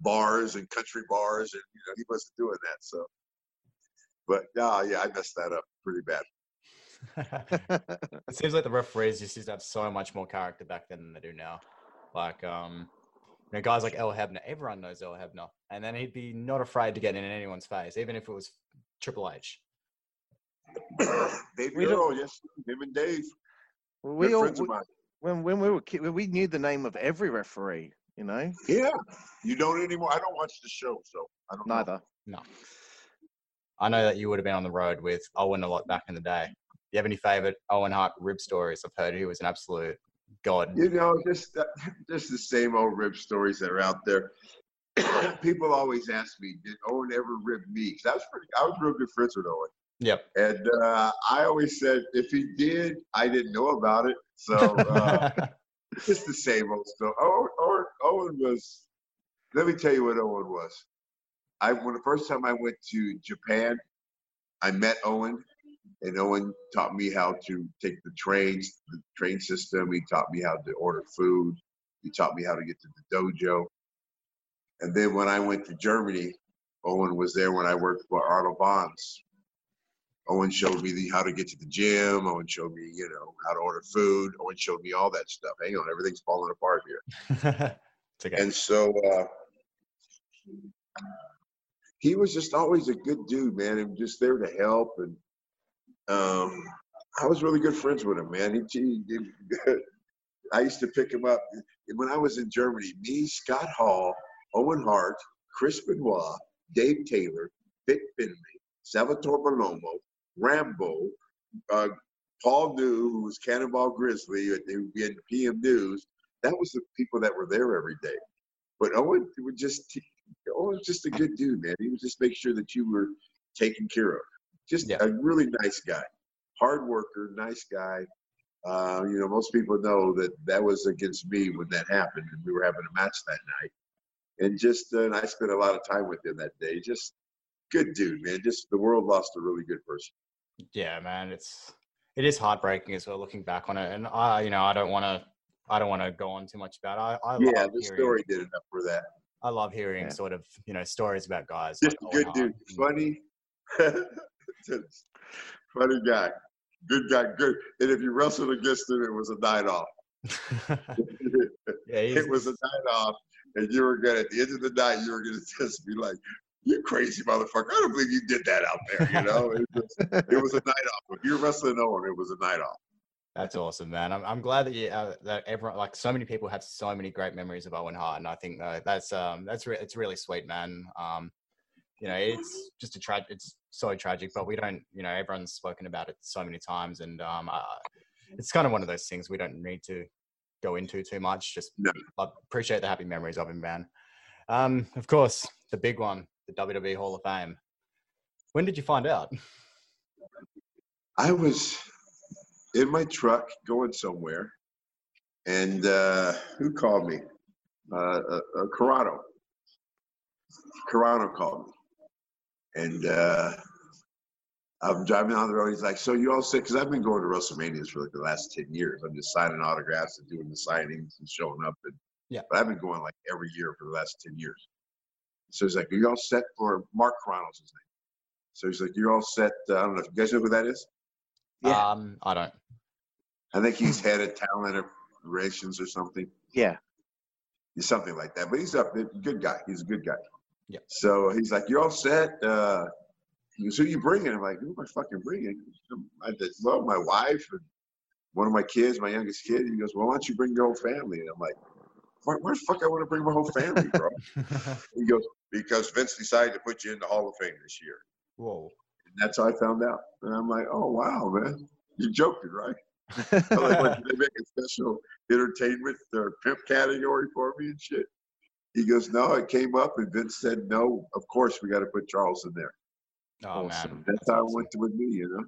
Speaker 6: bars and country bars, and you know, he wasn't doing that. So, but uh, yeah, I messed that up pretty bad.
Speaker 4: it seems like the referees just used to have so much more character back then than they do now. Like, um, you know, guys like Earl Hebner, everyone knows Earl Hebner, and then he'd be not afraid to get in anyone's face, even if it was Triple H.
Speaker 6: Dave
Speaker 5: We don't-
Speaker 6: Earl, yes, him and Dave,
Speaker 5: Well,
Speaker 6: good
Speaker 5: we all
Speaker 6: friends of
Speaker 5: we-
Speaker 6: mine.
Speaker 5: when when we were kids, we knew the name of every referee. You know,
Speaker 6: Yeah, you don't anymore. I don't watch the show, so I don't know.
Speaker 5: neither.
Speaker 4: No. I know that you would have been on the road with Owen a lot back in the day. Do you have any favorite Owen Hart rib stories? I've heard he was an absolute god.
Speaker 6: You know, just uh, just the same old rib stories that are out there. People always ask me, "Did Owen ever rib me?" 'Cause I was pretty, I was real good friends with Owen,
Speaker 4: Yep.
Speaker 6: and uh, I always said, if he did, I didn't know about it. So uh, it's the same old stuff. Owen, Owen, Owen was. Let me tell you what Owen was. I when the first time I went to Japan, I met Owen, and Owen taught me how to take the trains, the train system. He taught me how to order food. He taught me how to get to the dojo. And then when I went to Germany, Owen was there when I worked for Arnold Bonds. Owen showed me the, how to get to the gym. Owen showed me, you know, how to order food. Owen showed me all that stuff. Hang on, everything's falling apart here.
Speaker 4: okay.
Speaker 6: And so uh, he was just always a good dude, man, and just there to help. And um, I was really good friends with him, man. He, he, he- I used to pick him up when I was in Germany. Me, Scott Hall, Owen Hart, Chris Benoit, Dave Taylor, Fit Finlay, Salvatore Bellomo, Rambo, uh, Paul Neu, who was Cannonball Grizzly, who had PM News. That was the people that were there every day. But Owen would just Owen was just a good dude, man. He would just make sure that you were taken care of. Just
Speaker 4: Yeah.
Speaker 6: a really nice guy, hard worker, nice guy. Uh, you know, most people know that that was against me when that happened, and we were having a match that night. And just, uh, and I spent a lot of time with him that day. Just good dude, man. Just the world lost a really good person.
Speaker 4: yeah, man, it's it is heartbreaking as well looking back on it. And I, you know, I don't want to, I don't want to go on too much about. It. I, I
Speaker 6: Yeah,
Speaker 4: love
Speaker 6: the
Speaker 4: hearing,
Speaker 6: story did enough for that.
Speaker 4: I love hearing
Speaker 5: Yeah.
Speaker 4: sort of you know stories about guys.
Speaker 6: Just
Speaker 4: like
Speaker 6: good dude, funny, Just funny guy, good guy, good. And if you wrestled against him, it was a night off.
Speaker 4: yeah,
Speaker 6: it was a night off, and you were gonna at the end of the night, you were gonna just be like, "You crazy motherfucker! I don't believe you did that out there." You know, it was, it was a night off. If you're wrestling Owen, it was a night off.
Speaker 4: That's awesome, man. I'm, I'm glad that you uh, that everyone like so many people have so many great memories of Owen Hart, and I think uh, that's um that's re- it's really sweet, man. Um, you know, it's just a tra- it's so tragic, but we don't, you know, everyone's spoken about it so many times, and um, uh, it's kind of one of those things we don't need to go into too much. Just
Speaker 6: No.
Speaker 4: Appreciate the happy memories of him, man. Um, of course, the big one, the WWE Hall of Fame. When did you find out?
Speaker 6: I was in my truck going somewhere, and uh, who called me? Uh, uh, uh, Carrano. Carrano called me, and uh, I'm driving on the road. He's like, "So you all sick?" Because I've been going to WrestleManias for like the last ten years. I'm just signing autographs and doing the signings and showing up, and
Speaker 4: Yeah.
Speaker 6: But I've been going like every year for the last ten years. So he's like, "Are you all set for Mark Carrano's his name?" So he's like, "You're all set." Uh, I don't know if you guys know who that is.
Speaker 5: Yeah.
Speaker 4: Um, I don't.
Speaker 6: I think he's head of talent relations or something.
Speaker 5: Yeah.
Speaker 6: He's something like that. But he's a good guy. He's a good guy.
Speaker 4: Yeah.
Speaker 6: So he's like, "You're all set." Uh, he goes, "Who you bringing?" I'm like, "Who am I fucking bringing?" I said, "Well, my wife and one of my kids, my youngest kid." He goes, "Well, why don't you bring your whole family?" And I'm like, "Where, where the fuck I want to bring my whole family, bro?" he goes, "Because Vince decided to put you in the Hall of Fame this year."
Speaker 4: Whoa.
Speaker 6: And that's how I found out. And I'm like, "Oh wow, man, you're joking, right?" Like, what, they make a special entertainment or pimp category for me and shit? He goes, no, it came up and Vince said, no, of course we got to put Charles in there.
Speaker 4: Oh
Speaker 5: Awesome.
Speaker 4: man,
Speaker 6: That's how it went to with me, you know?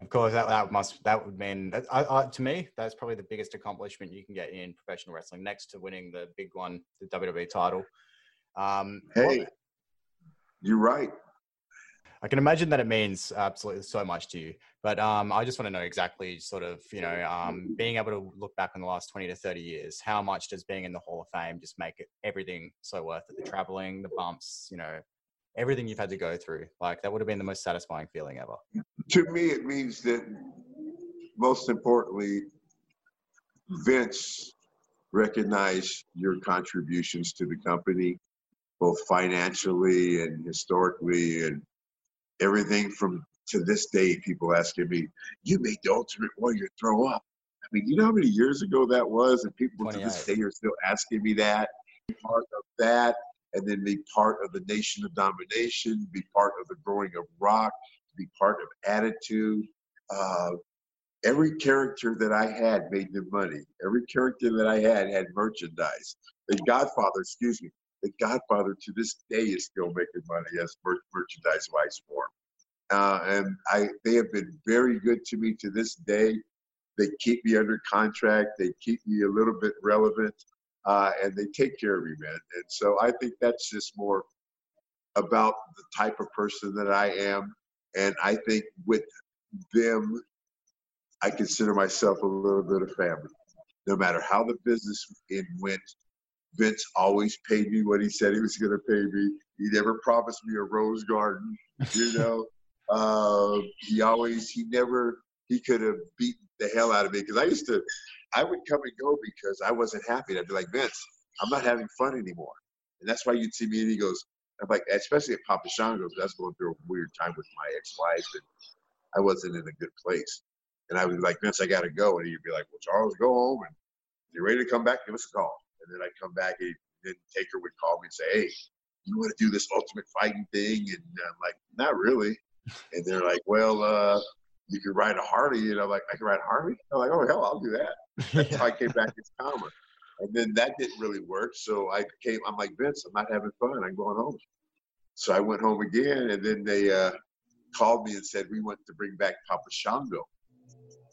Speaker 4: Of course, that, that must that would mean that, I, I, to me that's probably the biggest accomplishment you can get in professional wrestling, next to winning the big one, the WWE title. Um, what-
Speaker 6: Hey, you're right.
Speaker 4: I can imagine that it means absolutely so much to you, but um, I just want to know exactly, sort of, you know, um, being able to look back on the last twenty to thirty years, how much does being in the Hall of Fame just make it everything so worth it? The traveling, the bumps, you know, everything you've had to go through. Like that would have been the most satisfying feeling ever.
Speaker 6: To me, it means that most importantly, Vince recognized your contributions to the company, both financially and historically, and everything from to this day. People asking me, "You made the Ultimate Warrior throw up." I mean, you know how many years ago that was, and people to this day are still asking me that. Be Part of that, and then be part of the Nation of Domination, be part of the growing of Rock, be part of Attitude. Uh, every character that I had made them money. Every character that I had had merchandise. The Godfather, excuse me, the Godfather to this day is still making money as mer- merchandise wise for him. Uh, and I, they have been very good to me to this day. They keep me under contract. They keep me a little bit relevant, uh, and they take care of me, man. And so I think that's just more about the type of person that I am. And I think with them, I consider myself a little bit of family. No matter how the business in went, Vince always paid me what he said he was going to pay me. He never promised me a rose garden, you know. Uh, he always, he never, he could have beaten the hell out of me because I used to, I would come and go because I wasn't happy. And I'd be like, Vince, I'm not having fun anymore. And that's why you'd see me and he goes, I'm like, especially at Papa Shango's, that's going through a weird time with my ex-wife and I wasn't in a good place. And I was like, Vince, I got to go. And he'd be like, well, Charles, go home. And if you're ready to come back, give us a call. And then I'd come back and then Taker would call me and say, hey, you want to do this ultimate fighting thing? And I'm like, not really. And they're like, well, uh, you can ride a Harley. And I'm like, I can ride a Harley? I'm like, oh, hell, I'll do that. That's how I came back as Kama. And then that didn't really work. So I came, I'm like, Vince, I'm not having fun. I'm going home. So I went home again. And then they uh, called me and said, we want to bring back Papa Shango.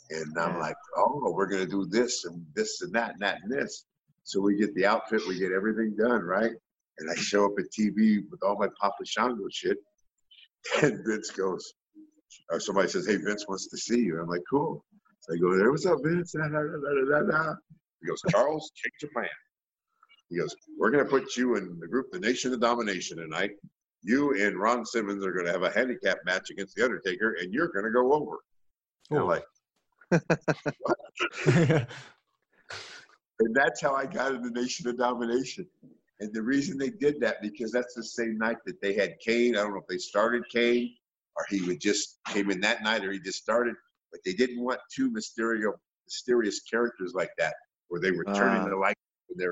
Speaker 6: And I'm like, oh, we're going to do this and this and that and that and this. So we get the outfit, we get everything done, right? And I show up at TV with all my Papa Shango shit. And Vince goes, or somebody says, hey, Vince wants to see you. I'm like, cool. So I go there, what's up, Vince? Da, da, da. He goes, Charles, change your plan. He goes, we're going to put you in the group, the Nation of Domination tonight. You and Ron Simmons are going to have a handicap match against The Undertaker, and you're going to go over. And I'm like, and that's how I got in the Nation of Domination. And the reason they did that because that's the same night that they had Kane. I don't know if they started Kane or he would just came in that night or he just started. But they didn't want two Mysterio, mysterious characters like that where they were turning
Speaker 5: Ah.
Speaker 6: their light. They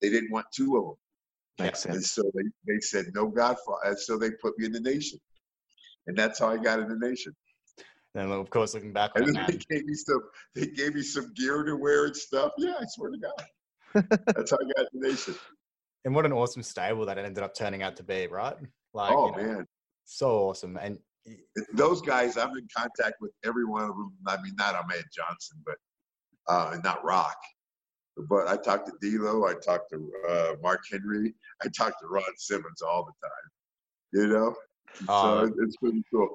Speaker 6: they didn't want two of them.
Speaker 5: Makes
Speaker 6: And so they, they said no Godfather. And so they put me in the Nation. And that's how I got in the Nation.
Speaker 4: And of course, looking back on
Speaker 6: And then they gave me some they gave me some gear to wear and stuff. Yeah, I swear to God. That's how I got the Nation.
Speaker 4: and what an awesome stable that it ended up turning out to be, right? Like,
Speaker 6: Oh
Speaker 4: you know,
Speaker 6: man.
Speaker 4: so awesome. And
Speaker 6: those guys, I'm in contact with every one of them. I mean, not Ahmed Johnson, but uh, and not Rock. But I talked to D'Lo, I talked to uh, Mark Henry, I talked to Ron Simmons all the time. You know,
Speaker 4: Oh.
Speaker 6: so it's pretty cool.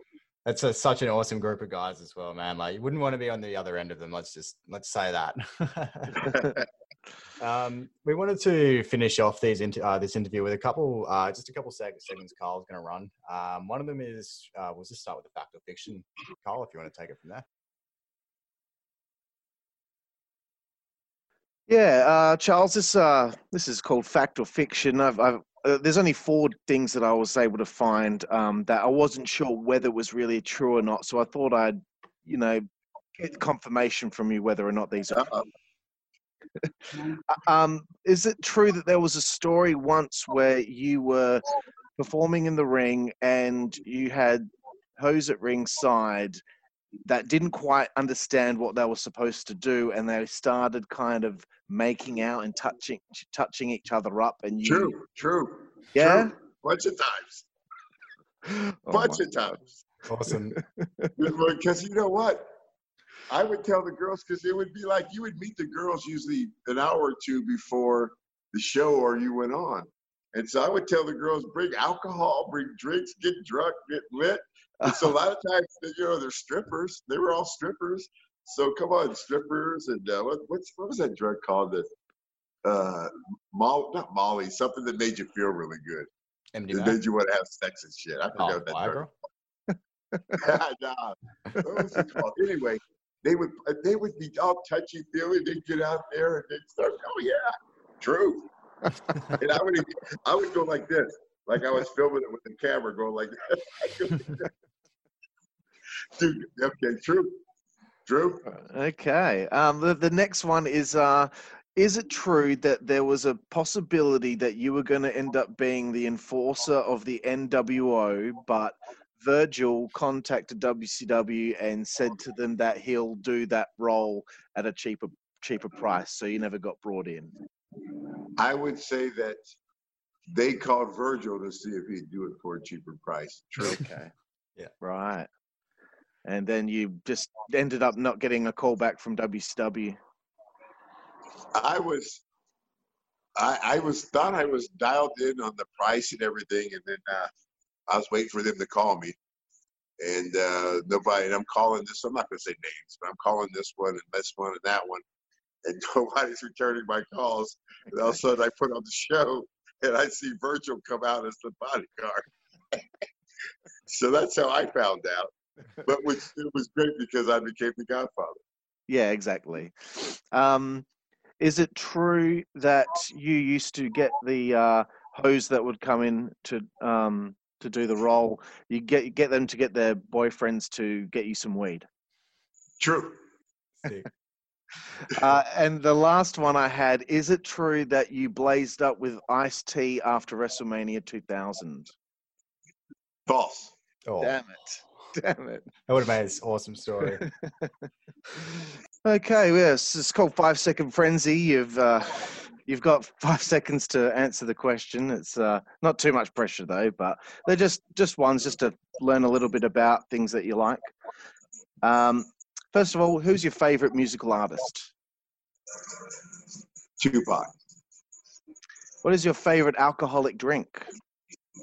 Speaker 4: That's a, such an awesome group of guys as well, man. Like you wouldn't want to be on the other end of them. Let's just let's say that. um, we wanted to finish off these inter- uh, this interview with a couple, uh, just a couple seg- segments. Carl's going to run. Um, one of them is uh, we'll just start with the fact or fiction. Carl, if you want to take it from there.
Speaker 5: Yeah, uh, Charles, this uh, this is called fact or fiction. I've, I've uh, there's only four things that I was able to find um, that I wasn't sure whether it was really true or not. So I thought I'd, you know, get confirmation from you whether or not these are.
Speaker 6: Uh-uh.
Speaker 5: Um, is it true that there was a story once where you were performing in the ring and you had hose at ringside that didn't quite understand what they were supposed to do, and they started kind of making out and touching touching each other up, and you,
Speaker 6: True, true.
Speaker 5: yeah,
Speaker 6: True. Bunch of times.
Speaker 5: Oh
Speaker 6: Bunch
Speaker 5: my
Speaker 6: of times.
Speaker 4: Awesome.
Speaker 6: Because you know what? I would tell the girls because it would be like you would meet the girls usually an hour or two before the show or you went on. And so I would tell the girls, bring alcohol, bring drinks, get drunk, get lit. So a lot of times, you know, they're strippers. They were all strippers. So come on, strippers and uh, what what's what was that drug called? The uh, Molly, not Molly, something that made you feel really good.
Speaker 4: MD
Speaker 6: That made you want to have sex and shit. I
Speaker 4: Oh,
Speaker 6: forgot what that drug nah, what was it called? Anyway, they would uh, they would be all touchy feely. They'd get out there and they'd start, oh yeah, true. and I would I would go like this, like I was filming it with the camera, going like that. Dude, okay, true, true.
Speaker 5: Okay. Um, the, the next one is uh, is it true that there was a possibility that you were going to end up being the enforcer of the NWO, but Virgil contacted WCW and said to them that he'll do that role at a cheaper cheaper price, so you never got brought in.
Speaker 6: I would say that they called Virgil to see if he'd do it for a cheaper price. True.
Speaker 5: Okay.
Speaker 4: Yeah.
Speaker 5: Right. And then you just ended up not getting a call back from WCW.
Speaker 6: I was, I, I was thought I was dialed in on the price and everything, and then uh, I was waiting for them to call me, and uh, nobody. And I'm calling this. I'm not going to say names, but I'm calling this one and this one and that one, and nobody's returning my calls. And all of a sudden, I put on the show, and I see Virgil come out as the bodyguard. so that's how I found out. But which it was great because I became the Godfather.
Speaker 5: Yeah, exactly. Um, is it true that you used to get the uh, hose that would come in to um, to do the role? You get get them to get their boyfriends to get you some weed.
Speaker 6: True.
Speaker 5: Uh, and the last one I had: Is it true that you blazed up with Ice T after WrestleMania 2000?
Speaker 6: False.
Speaker 4: Oh,
Speaker 5: Damn it! Damn it!
Speaker 4: that would have made this awesome story.
Speaker 5: Okay, well, yes, it's called Five Second Frenzy. You've uh, you've got five seconds to answer the question. It's uh, not too much pressure though, but they're just just ones just to learn a little bit about things that you like. Um, first of all, who's your favorite musical artist?
Speaker 6: Tupac.
Speaker 5: What is your favorite alcoholic drink?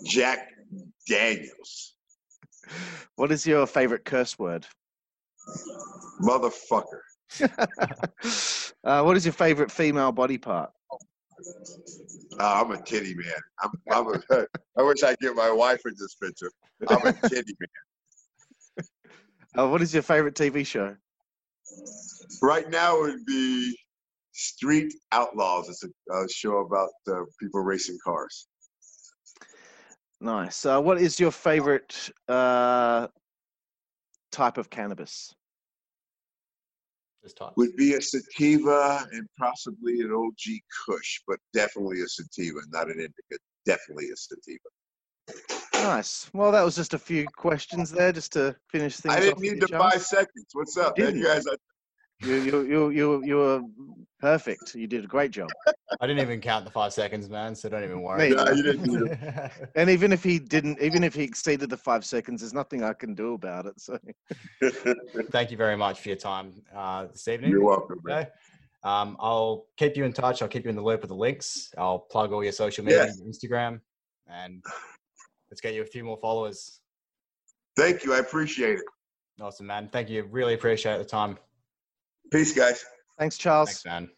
Speaker 6: Jack Daniels.
Speaker 5: What is your favorite curse word?
Speaker 6: Motherfucker.
Speaker 5: uh, what is your favorite female body part?
Speaker 6: Uh, I'm a kitty man. I'm, I'm a, I wish I could get my wife in this picture. I'm a kitty man.
Speaker 5: Uh, what is your favorite TV show?
Speaker 6: Right now it would be Street Outlaws. It's a, a show about uh, people racing cars.
Speaker 5: Nice. Uh, what is your favorite uh, type of cannabis?
Speaker 4: Just type.
Speaker 6: Would be a sativa and possibly an OG Kush, but definitely a sativa, not an indica. Definitely a sativa.
Speaker 5: Nice. Well, that was just a few questions there, just to finish things
Speaker 6: I
Speaker 5: off.
Speaker 6: didn't
Speaker 5: with
Speaker 6: need
Speaker 5: you,
Speaker 6: the five seconds. What's up,
Speaker 5: You
Speaker 6: man? You guys, are,
Speaker 5: You, you, you, you, you were perfect. You did a great job.
Speaker 4: I didn't even count the five seconds, man. So don't even worry.
Speaker 5: Me
Speaker 6: nah, you didn't need it.
Speaker 5: And even if he didn't, even if he exceeded the five seconds, there's nothing I can do about it. So,
Speaker 4: Thank you very much for your time uh, this evening.
Speaker 6: You're welcome, man.
Speaker 4: Um, I'll keep you in touch. I'll keep you in the loop with the links. I'll plug all your social media,
Speaker 6: Yes.
Speaker 4: Instagram, and let's get you a few more followers.
Speaker 6: Thank you. I appreciate it.
Speaker 4: Awesome, man. Thank you. Really appreciate the time.
Speaker 6: Peace, guys.
Speaker 5: thanks, Charles.
Speaker 4: Thanks, man.